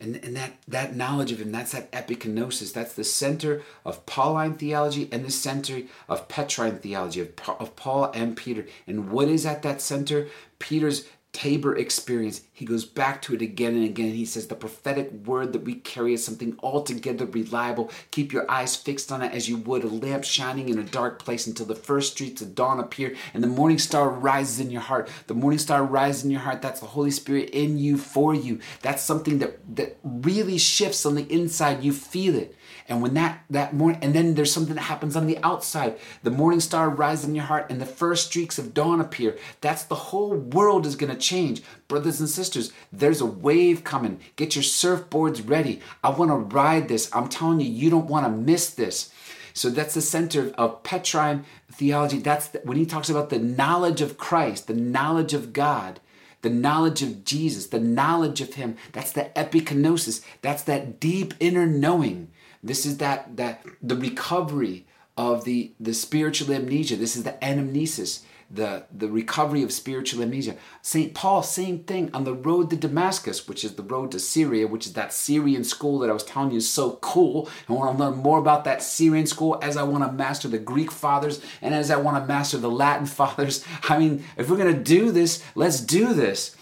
And, and that, that knowledge of him, that's that epignosis. That's the center of Pauline theology and the center of Petrine theology, of, of Paul and Peter. And what is at that center? Peter's Tabor experience, he goes back to it again and again. He says, The prophetic word that we carry is something altogether reliable. Keep your eyes fixed on it as you would a lamp shining in a dark place until the first streaks of dawn appear and the morning star rises in your heart. The morning star rises in your heart. That's the Holy Spirit in you for you. That's something that, that really shifts on the inside. You feel it. And when that that morning, and then there's something that happens on the outside. The morning star rises in your heart, and the first streaks of dawn appear. That's the whole world is going to change, brothers and sisters. There's a wave coming. Get your surfboards ready. I want to ride this. I'm telling you, you don't want to miss this. So that's the center of Petrine theology. That's the, when he talks about the knowledge of Christ, the knowledge of God the knowledge of Jesus, the knowledge of Him. That's the epignosis. That's that deep inner knowing. This is that that the recovery of the the spiritual amnesia. This is the anamnesis, the the recovery of spiritual amnesia. Saint Paul, same thing on the road to Damascus, which is the road to Syria, which is that Syrian school that I was telling you is so cool. I want to learn more about that Syrian school as I want to master the Greek fathers and as I want to master the Latin fathers. I mean, if we're gonna do this, let's do this.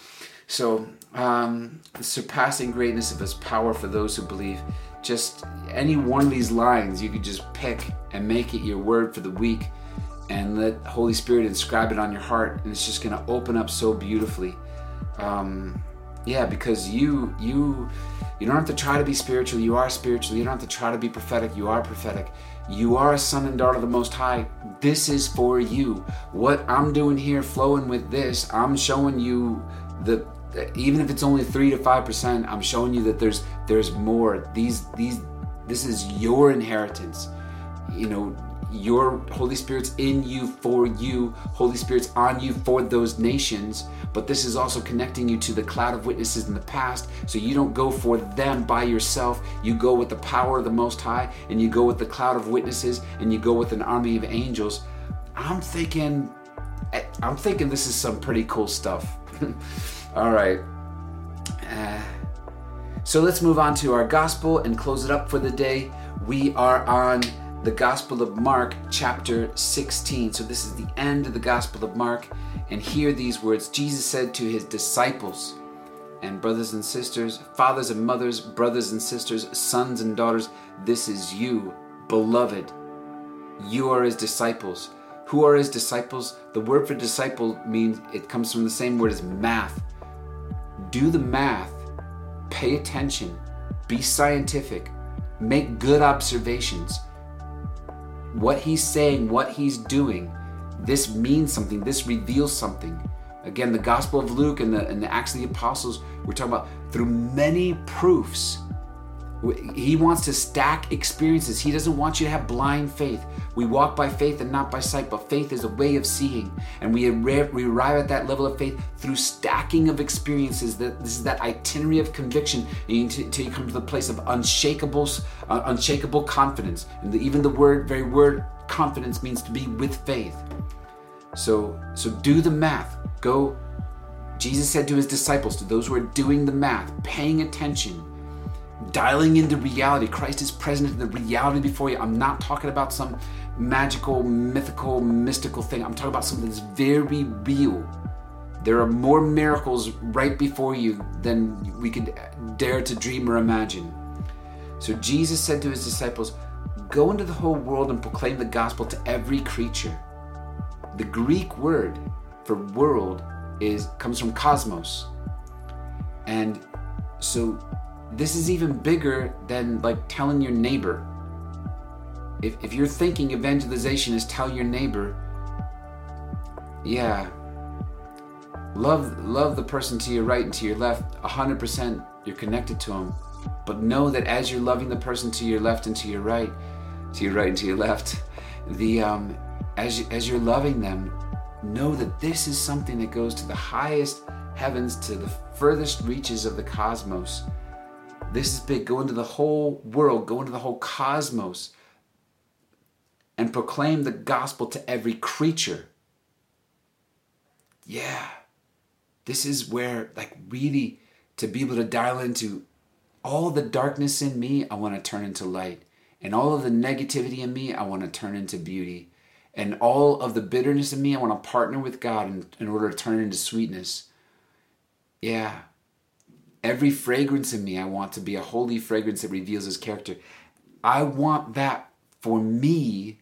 So, um, surpassing greatness of His power for those who believe just any one of these lines you could just pick and make it your word for the week and let Holy Spirit inscribe it on your heart and it's just going to open up so beautifully. Um, yeah, because you you you don't have to try to be spiritual. You are spiritual. You don't have to try to be prophetic. You are prophetic. You are a son and daughter of the Most High. This is for you. What I'm doing here, flowing with this, I'm showing you the even if it's only three to five percent, I'm showing you that there's there's more. These these this is your inheritance. You know, your Holy Spirit's in you for you. Holy Spirit's on you for those nations. But this is also connecting you to the cloud of witnesses in the past. So you don't go for them by yourself. You go with the power of the Most High, and you go with the cloud of witnesses, and you go with an army of angels. I'm thinking, I'm thinking this is some pretty cool stuff. All right. Uh, so let's move on to our gospel and close it up for the day. We are on the Gospel of Mark, chapter 16. So this is the end of the Gospel of Mark. And hear these words Jesus said to his disciples, and brothers and sisters, fathers and mothers, brothers and sisters, sons and daughters, this is you, beloved. You are his disciples. Who are his disciples? The word for disciple means it comes from the same word as math do the math, pay attention, be scientific, make good observations. What he's saying, what he's doing, this means something, this reveals something. Again, the Gospel of Luke and the, and the Acts of the Apostles, we're talking about through many proofs he wants to stack experiences. He doesn't want you to have blind faith. We walk by faith and not by sight, but faith is a way of seeing. And we, arrive at that level of faith through stacking of experiences. That This is that itinerary of conviction until you come to the place of unshakable, uh, unshakable confidence. And even the word, very word confidence means to be with faith. So, so do the math. Go. Jesus said to his disciples, to those who are doing the math, paying attention, dialing into reality. Christ is present in the reality before you. I'm not talking about some magical, mythical, mystical thing. I'm talking about something that's very real. There are more miracles right before you than we could dare to dream or imagine. So Jesus said to his disciples, Go into the whole world and proclaim the gospel to every creature. The Greek word for world is comes from cosmos. And so this is even bigger than like telling your neighbor. If, if you're thinking evangelization is tell your neighbor, yeah, love love the person to your right and to your left. 100% you're connected to them but know that as you're loving the person to your left and to your right to your right and to your left the um as you, as you're loving them know that this is something that goes to the highest heavens to the furthest reaches of the cosmos this is big. Go into the whole world, go into the whole cosmos, and proclaim the gospel to every creature. Yeah. This is where, like, really to be able to dial into all the darkness in me, I want to turn into light. And all of the negativity in me, I want to turn into beauty. And all of the bitterness in me, I want to partner with God in, in order to turn into sweetness. yeah, every fragrance in me, I want to be a holy fragrance that reveals his character. I want that for me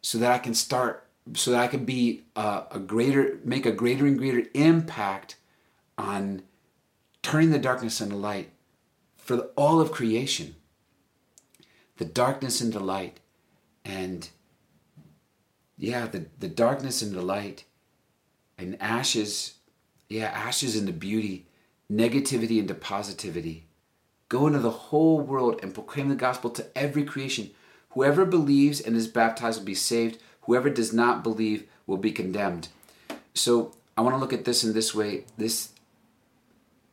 so that I can start, so that I can be a, a greater, make a greater and greater impact on turning the darkness into light for the, all of creation. The darkness into light. And yeah, the, the darkness into light and ashes, yeah, ashes into beauty, negativity into positivity. Go into the whole world and proclaim the gospel to every creation. Whoever believes and is baptized will be saved. Whoever does not believe will be condemned. So I want to look at this in this way. This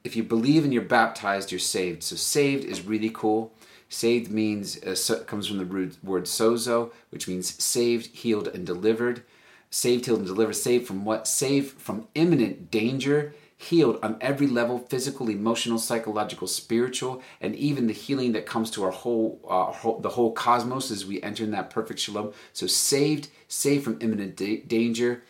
if you believe and you're baptized, you're saved. So saved is really cool. Saved means uh, so, comes from the root word sozo, which means saved, healed, and delivered. Saved, healed, and delivered. Saved from what? Saved from imminent danger. Healed on every level physical, emotional, psychological, spiritual, and even the healing that comes to our whole, uh, whole the whole cosmos as we enter in that perfect shalom. So saved, saved from imminent da- danger,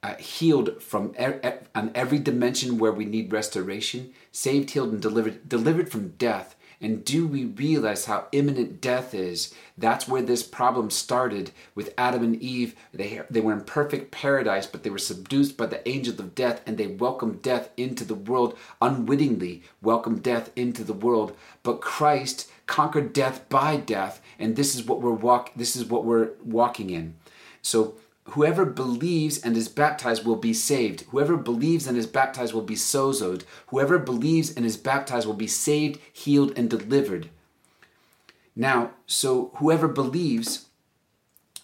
uh, healed from er- on every dimension where we need restoration, saved, healed, and delivered, delivered from death. And do we realize how imminent death is? That's where this problem started with Adam and Eve. They, they were in perfect paradise, but they were seduced by the angel of death, and they welcomed death into the world unwittingly, welcomed death into the world. But Christ conquered death by death, and this is what we're walk. This is what we're walking in. So whoever believes and is baptized will be saved. Whoever believes and is baptized will be sozoed. Whoever believes and is baptized will be saved, healed, and delivered. Now, so whoever believes,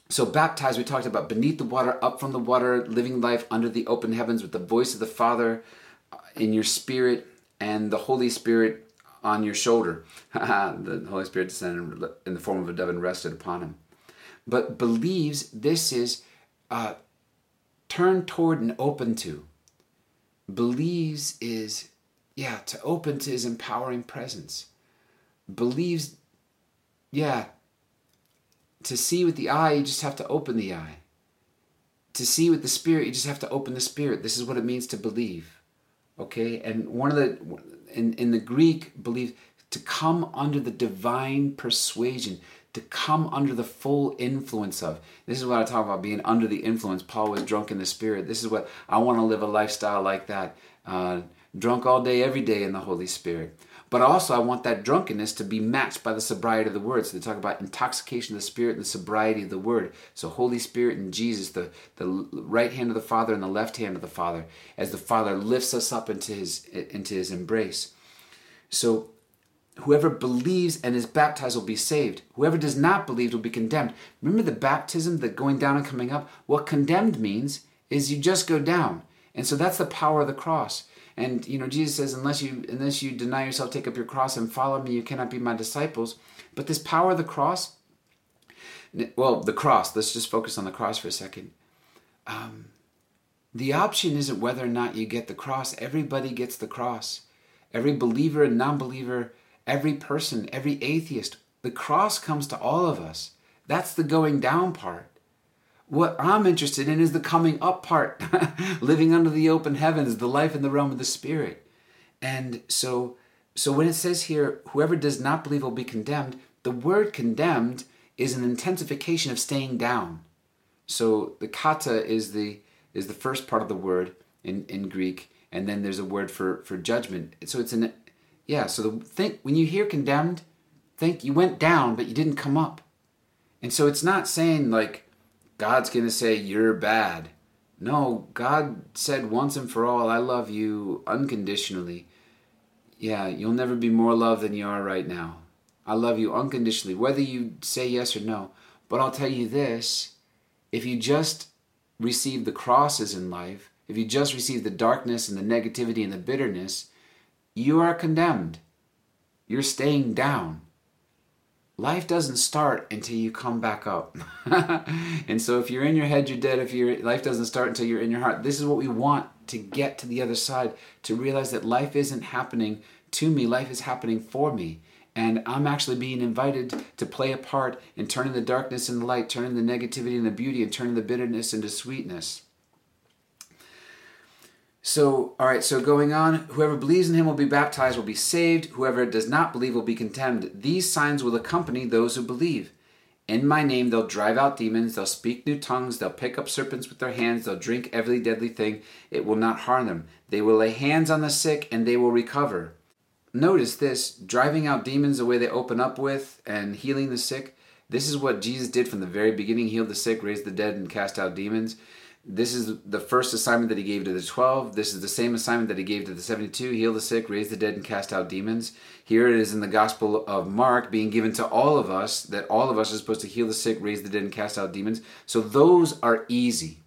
so baptized, we talked about beneath the water, up from the water, living life under the open heavens with the voice of the Father in your spirit and the Holy Spirit on your shoulder. the Holy Spirit descended in the form of a dove and rested upon him. But believes, this is uh, turn toward and open to. Believes is, yeah, to open to his empowering presence. Believes, yeah, to see with the eye, you just have to open the eye. To see with the spirit, you just have to open the spirit. This is what it means to believe. Okay? And one of the, in, in the Greek, believe, to come under the divine persuasion to come under the full influence of. This is what I talk about being under the influence. Paul was drunk in the spirit. This is what I want to live a lifestyle like that. Uh, drunk all day, every day in the Holy Spirit. But also, I want that drunkenness to be matched by the sobriety of the Word. So they talk about intoxication of the Spirit and the sobriety of the Word. So Holy Spirit and Jesus, the, the right hand of the Father and the left hand of the Father, as the Father lifts us up into His into His embrace. So Whoever believes and is baptized will be saved. Whoever does not believe will be condemned. Remember the baptism, the going down and coming up? What condemned means is you just go down. And so that's the power of the cross. And you know, Jesus says, unless you unless you deny yourself, take up your cross and follow me, you cannot be my disciples. But this power of the cross, well, the cross, let's just focus on the cross for a second. Um, the option isn't whether or not you get the cross. Everybody gets the cross. Every believer and non believer every person, every atheist. The cross comes to all of us. That's the going down part. What I'm interested in is the coming up part, living under the open heavens, the life in the realm of the spirit. And so so when it says here whoever does not believe will be condemned, the word condemned is an intensification of staying down. So the kata is the is the first part of the word in, in Greek, and then there's a word for, for judgment. So it's an yeah, so the think when you hear condemned, think you went down but you didn't come up. And so it's not saying like God's going to say you're bad. No, God said once and for all, I love you unconditionally. Yeah, you'll never be more loved than you are right now. I love you unconditionally, whether you say yes or no. But I'll tell you this if you just receive the crosses in life, if you just receive the darkness and the negativity and the bitterness, you are condemned. You're staying down. Life doesn't start until you come back up. and so if you're in your head, you're dead. If your life doesn't start until you're in your heart, this is what we want to get to the other side, to realize that life isn't happening to me, life is happening for me. And I'm actually being invited to play a part in turning the darkness into light, turning the negativity into beauty, and turning the bitterness into sweetness. So, all right, so going on, whoever believes in him will be baptized, will be saved. Whoever does not believe will be condemned. These signs will accompany those who believe. In my name, they'll drive out demons, they'll speak new tongues, they'll pick up serpents with their hands, they'll drink every deadly thing. It will not harm them. They will lay hands on the sick and they will recover. Notice this driving out demons the way they open up with and healing the sick. This is what Jesus did from the very beginning healed the sick, raised the dead, and cast out demons. This is the first assignment that he gave to the 12. This is the same assignment that he gave to the 72 heal the sick, raise the dead, and cast out demons. Here it is in the Gospel of Mark being given to all of us that all of us are supposed to heal the sick, raise the dead, and cast out demons. So those are easy.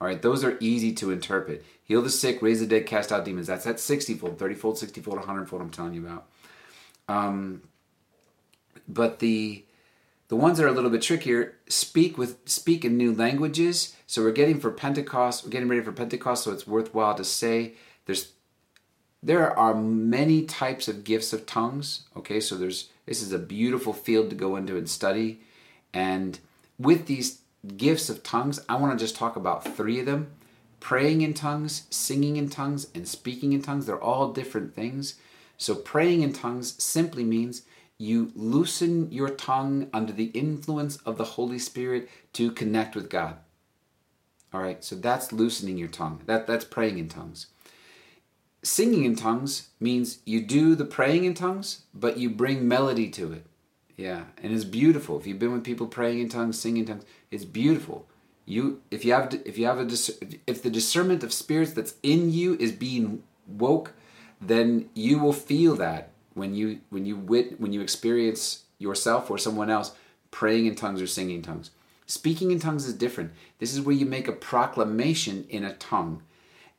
All right, those are easy to interpret. Heal the sick, raise the dead, cast out demons. That's that 60 fold, 30 fold, 60 fold, 100 fold I'm telling you about. Um, but the the ones that are a little bit trickier speak with speak in new languages. So we're getting for Pentecost, we're getting ready for Pentecost, so it's worthwhile to say there's there are many types of gifts of tongues. Okay, so there's this is a beautiful field to go into and study. And with these gifts of tongues, I want to just talk about three of them. Praying in tongues, singing in tongues, and speaking in tongues, they're all different things. So praying in tongues simply means you loosen your tongue under the influence of the Holy Spirit to connect with God. All right, so that's loosening your tongue. That, that's praying in tongues. Singing in tongues means you do the praying in tongues, but you bring melody to it. Yeah, and it's beautiful. If you've been with people praying in tongues, singing in tongues, it's beautiful. You, if you have, if you have a, if the discernment of spirits that's in you is being woke, then you will feel that when you when you wit when you experience yourself or someone else praying in tongues or singing tongues. Speaking in tongues is different. This is where you make a proclamation in a tongue.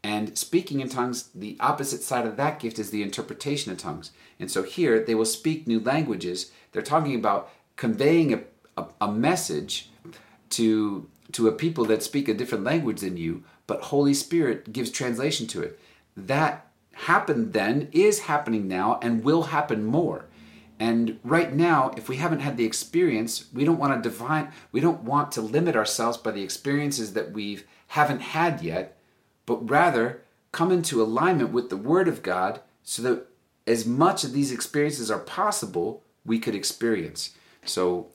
And speaking in tongues, the opposite side of that gift is the interpretation of tongues. And so here they will speak new languages. They're talking about conveying a, a, a message to to a people that speak a different language than you, but Holy Spirit gives translation to it. That happened then, is happening now, and will happen more. And right now, if we haven't had the experience, we don't want to define, we don't want to limit ourselves by the experiences that we haven't had yet, but rather come into alignment with the Word of God so that as much of these experiences are possible, we could experience. So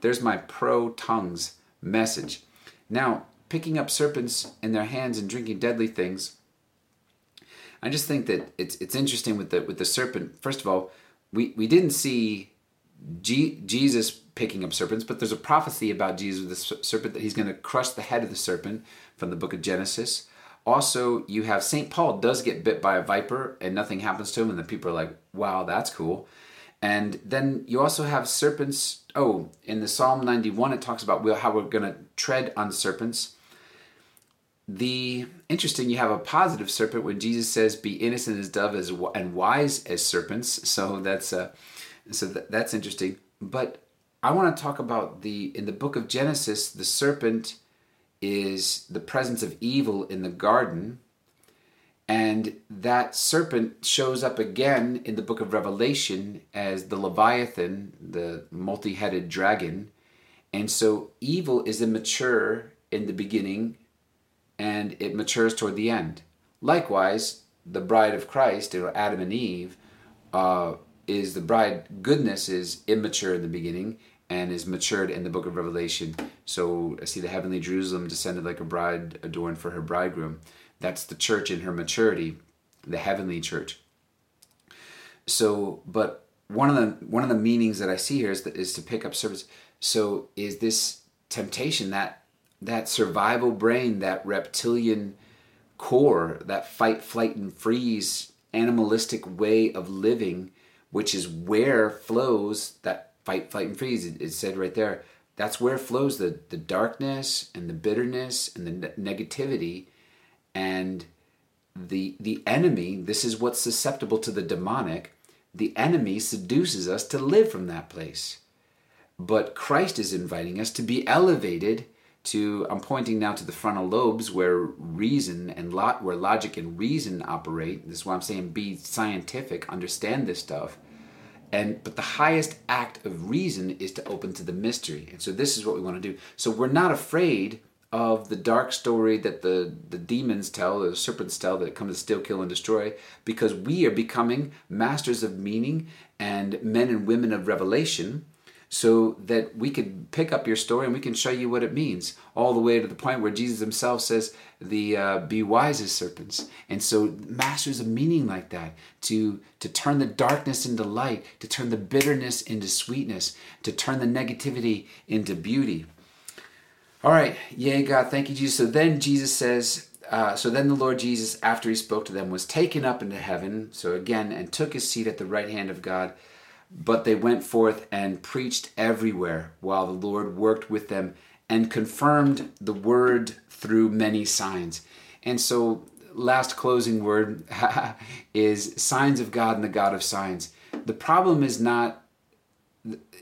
there's my pro tongues message. Now, picking up serpents in their hands and drinking deadly things I just think that it's it's interesting with the with the serpent. First of all, we we didn't see G- Jesus picking up serpents, but there's a prophecy about Jesus with the serpent that he's going to crush the head of the serpent from the book of Genesis. Also, you have St. Paul does get bit by a viper and nothing happens to him, and the people are like, wow, that's cool. And then you also have serpents. Oh, in the Psalm 91, it talks about how we're going to tread on serpents the interesting you have a positive serpent when jesus says be innocent as dove as and wise as serpents. So that's uh so that, that's interesting. But i want to talk about the in the book of genesis the serpent is the presence of evil in the garden and that serpent shows up again in the book of revelation as the leviathan the multi-headed dragon. And so evil is immature in the beginning and it matures toward the end. Likewise, the bride of Christ, or Adam and Eve, uh, is the bride. Goodness is immature in the beginning and is matured in the book of Revelation. So I see the heavenly Jerusalem descended like a bride adorned for her bridegroom. That's the church in her maturity, the heavenly church. So, but one of the one of the meanings that I see here is, that, is to pick up service. So, is this temptation that that survival brain, that reptilian core, that fight, flight, and freeze animalistic way of living, which is where flows that fight, flight, and freeze. It, it said right there. That's where flows the, the darkness and the bitterness and the ne- negativity and the the enemy. This is what's susceptible to the demonic. The enemy seduces us to live from that place. But Christ is inviting us to be elevated to I'm pointing now to the frontal lobes where reason and lot where logic and reason operate. This is why I'm saying be scientific, understand this stuff. And but the highest act of reason is to open to the mystery. And so this is what we want to do. So we're not afraid of the dark story that the, the demons tell, the serpents tell, that come to steal, kill, and destroy, because we are becoming masters of meaning and men and women of revelation so that we could pick up your story and we can show you what it means all the way to the point where jesus himself says the uh, be wise as serpents and so masters of meaning like that to to turn the darkness into light to turn the bitterness into sweetness to turn the negativity into beauty all right yay god thank you jesus so then jesus says uh, so then the Lord Jesus, after he spoke to them, was taken up into heaven. So again, and took his seat at the right hand of God. But they went forth and preached everywhere while the Lord worked with them and confirmed the word through many signs. And so, last closing word is signs of God and the God of signs. The problem is not,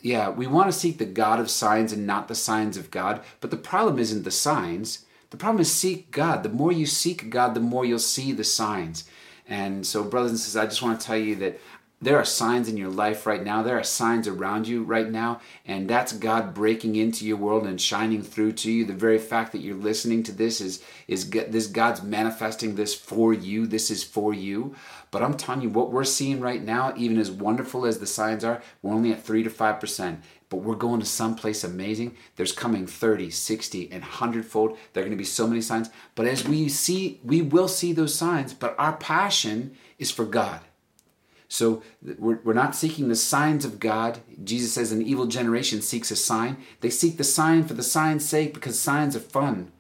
yeah, we want to seek the God of signs and not the signs of God, but the problem isn't the signs. The problem is seek God. The more you seek God, the more you'll see the signs. And so, brothers and sisters, I just want to tell you that there are signs in your life right now. There are signs around you right now, and that's God breaking into your world and shining through to you. The very fact that you're listening to this is is this God's manifesting this for you. This is for you. But I'm telling you, what we're seeing right now, even as wonderful as the signs are, we're only at three to five percent. But we're going to someplace amazing. There's coming 30, 60, and 100 fold. There are going to be so many signs. But as we see, we will see those signs. But our passion is for God. So we're, we're not seeking the signs of God. Jesus says an evil generation seeks a sign. They seek the sign for the sign's sake because signs are fun.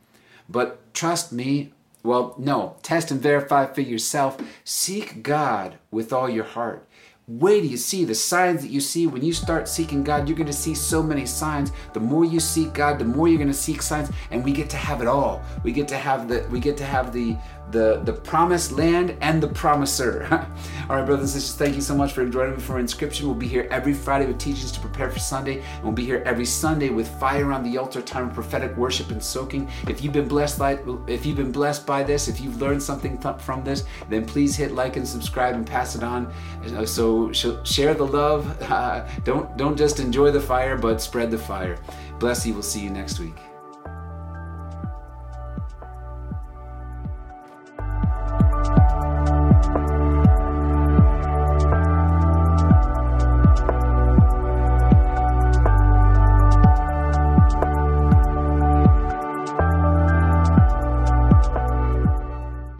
But trust me, well, no, test and verify for yourself. Seek God with all your heart. Wait till you see the signs that you see when you start seeking God. You're going to see so many signs. The more you seek God, the more you're going to seek signs, and we get to have it all. We get to have the we get to have the the the promised land and the promiser. all right, brothers and sisters, thank you so much for joining me for Inscription. We'll be here every Friday with teachings to prepare for Sunday, and we'll be here every Sunday with fire on the altar, time of prophetic worship and soaking. If you've been blessed by if you've been blessed by this, if you've learned something from this, then please hit like and subscribe and pass it on. So share the love. Uh, don't don't just enjoy the fire, but spread the fire. Bless you. We'll see you next week.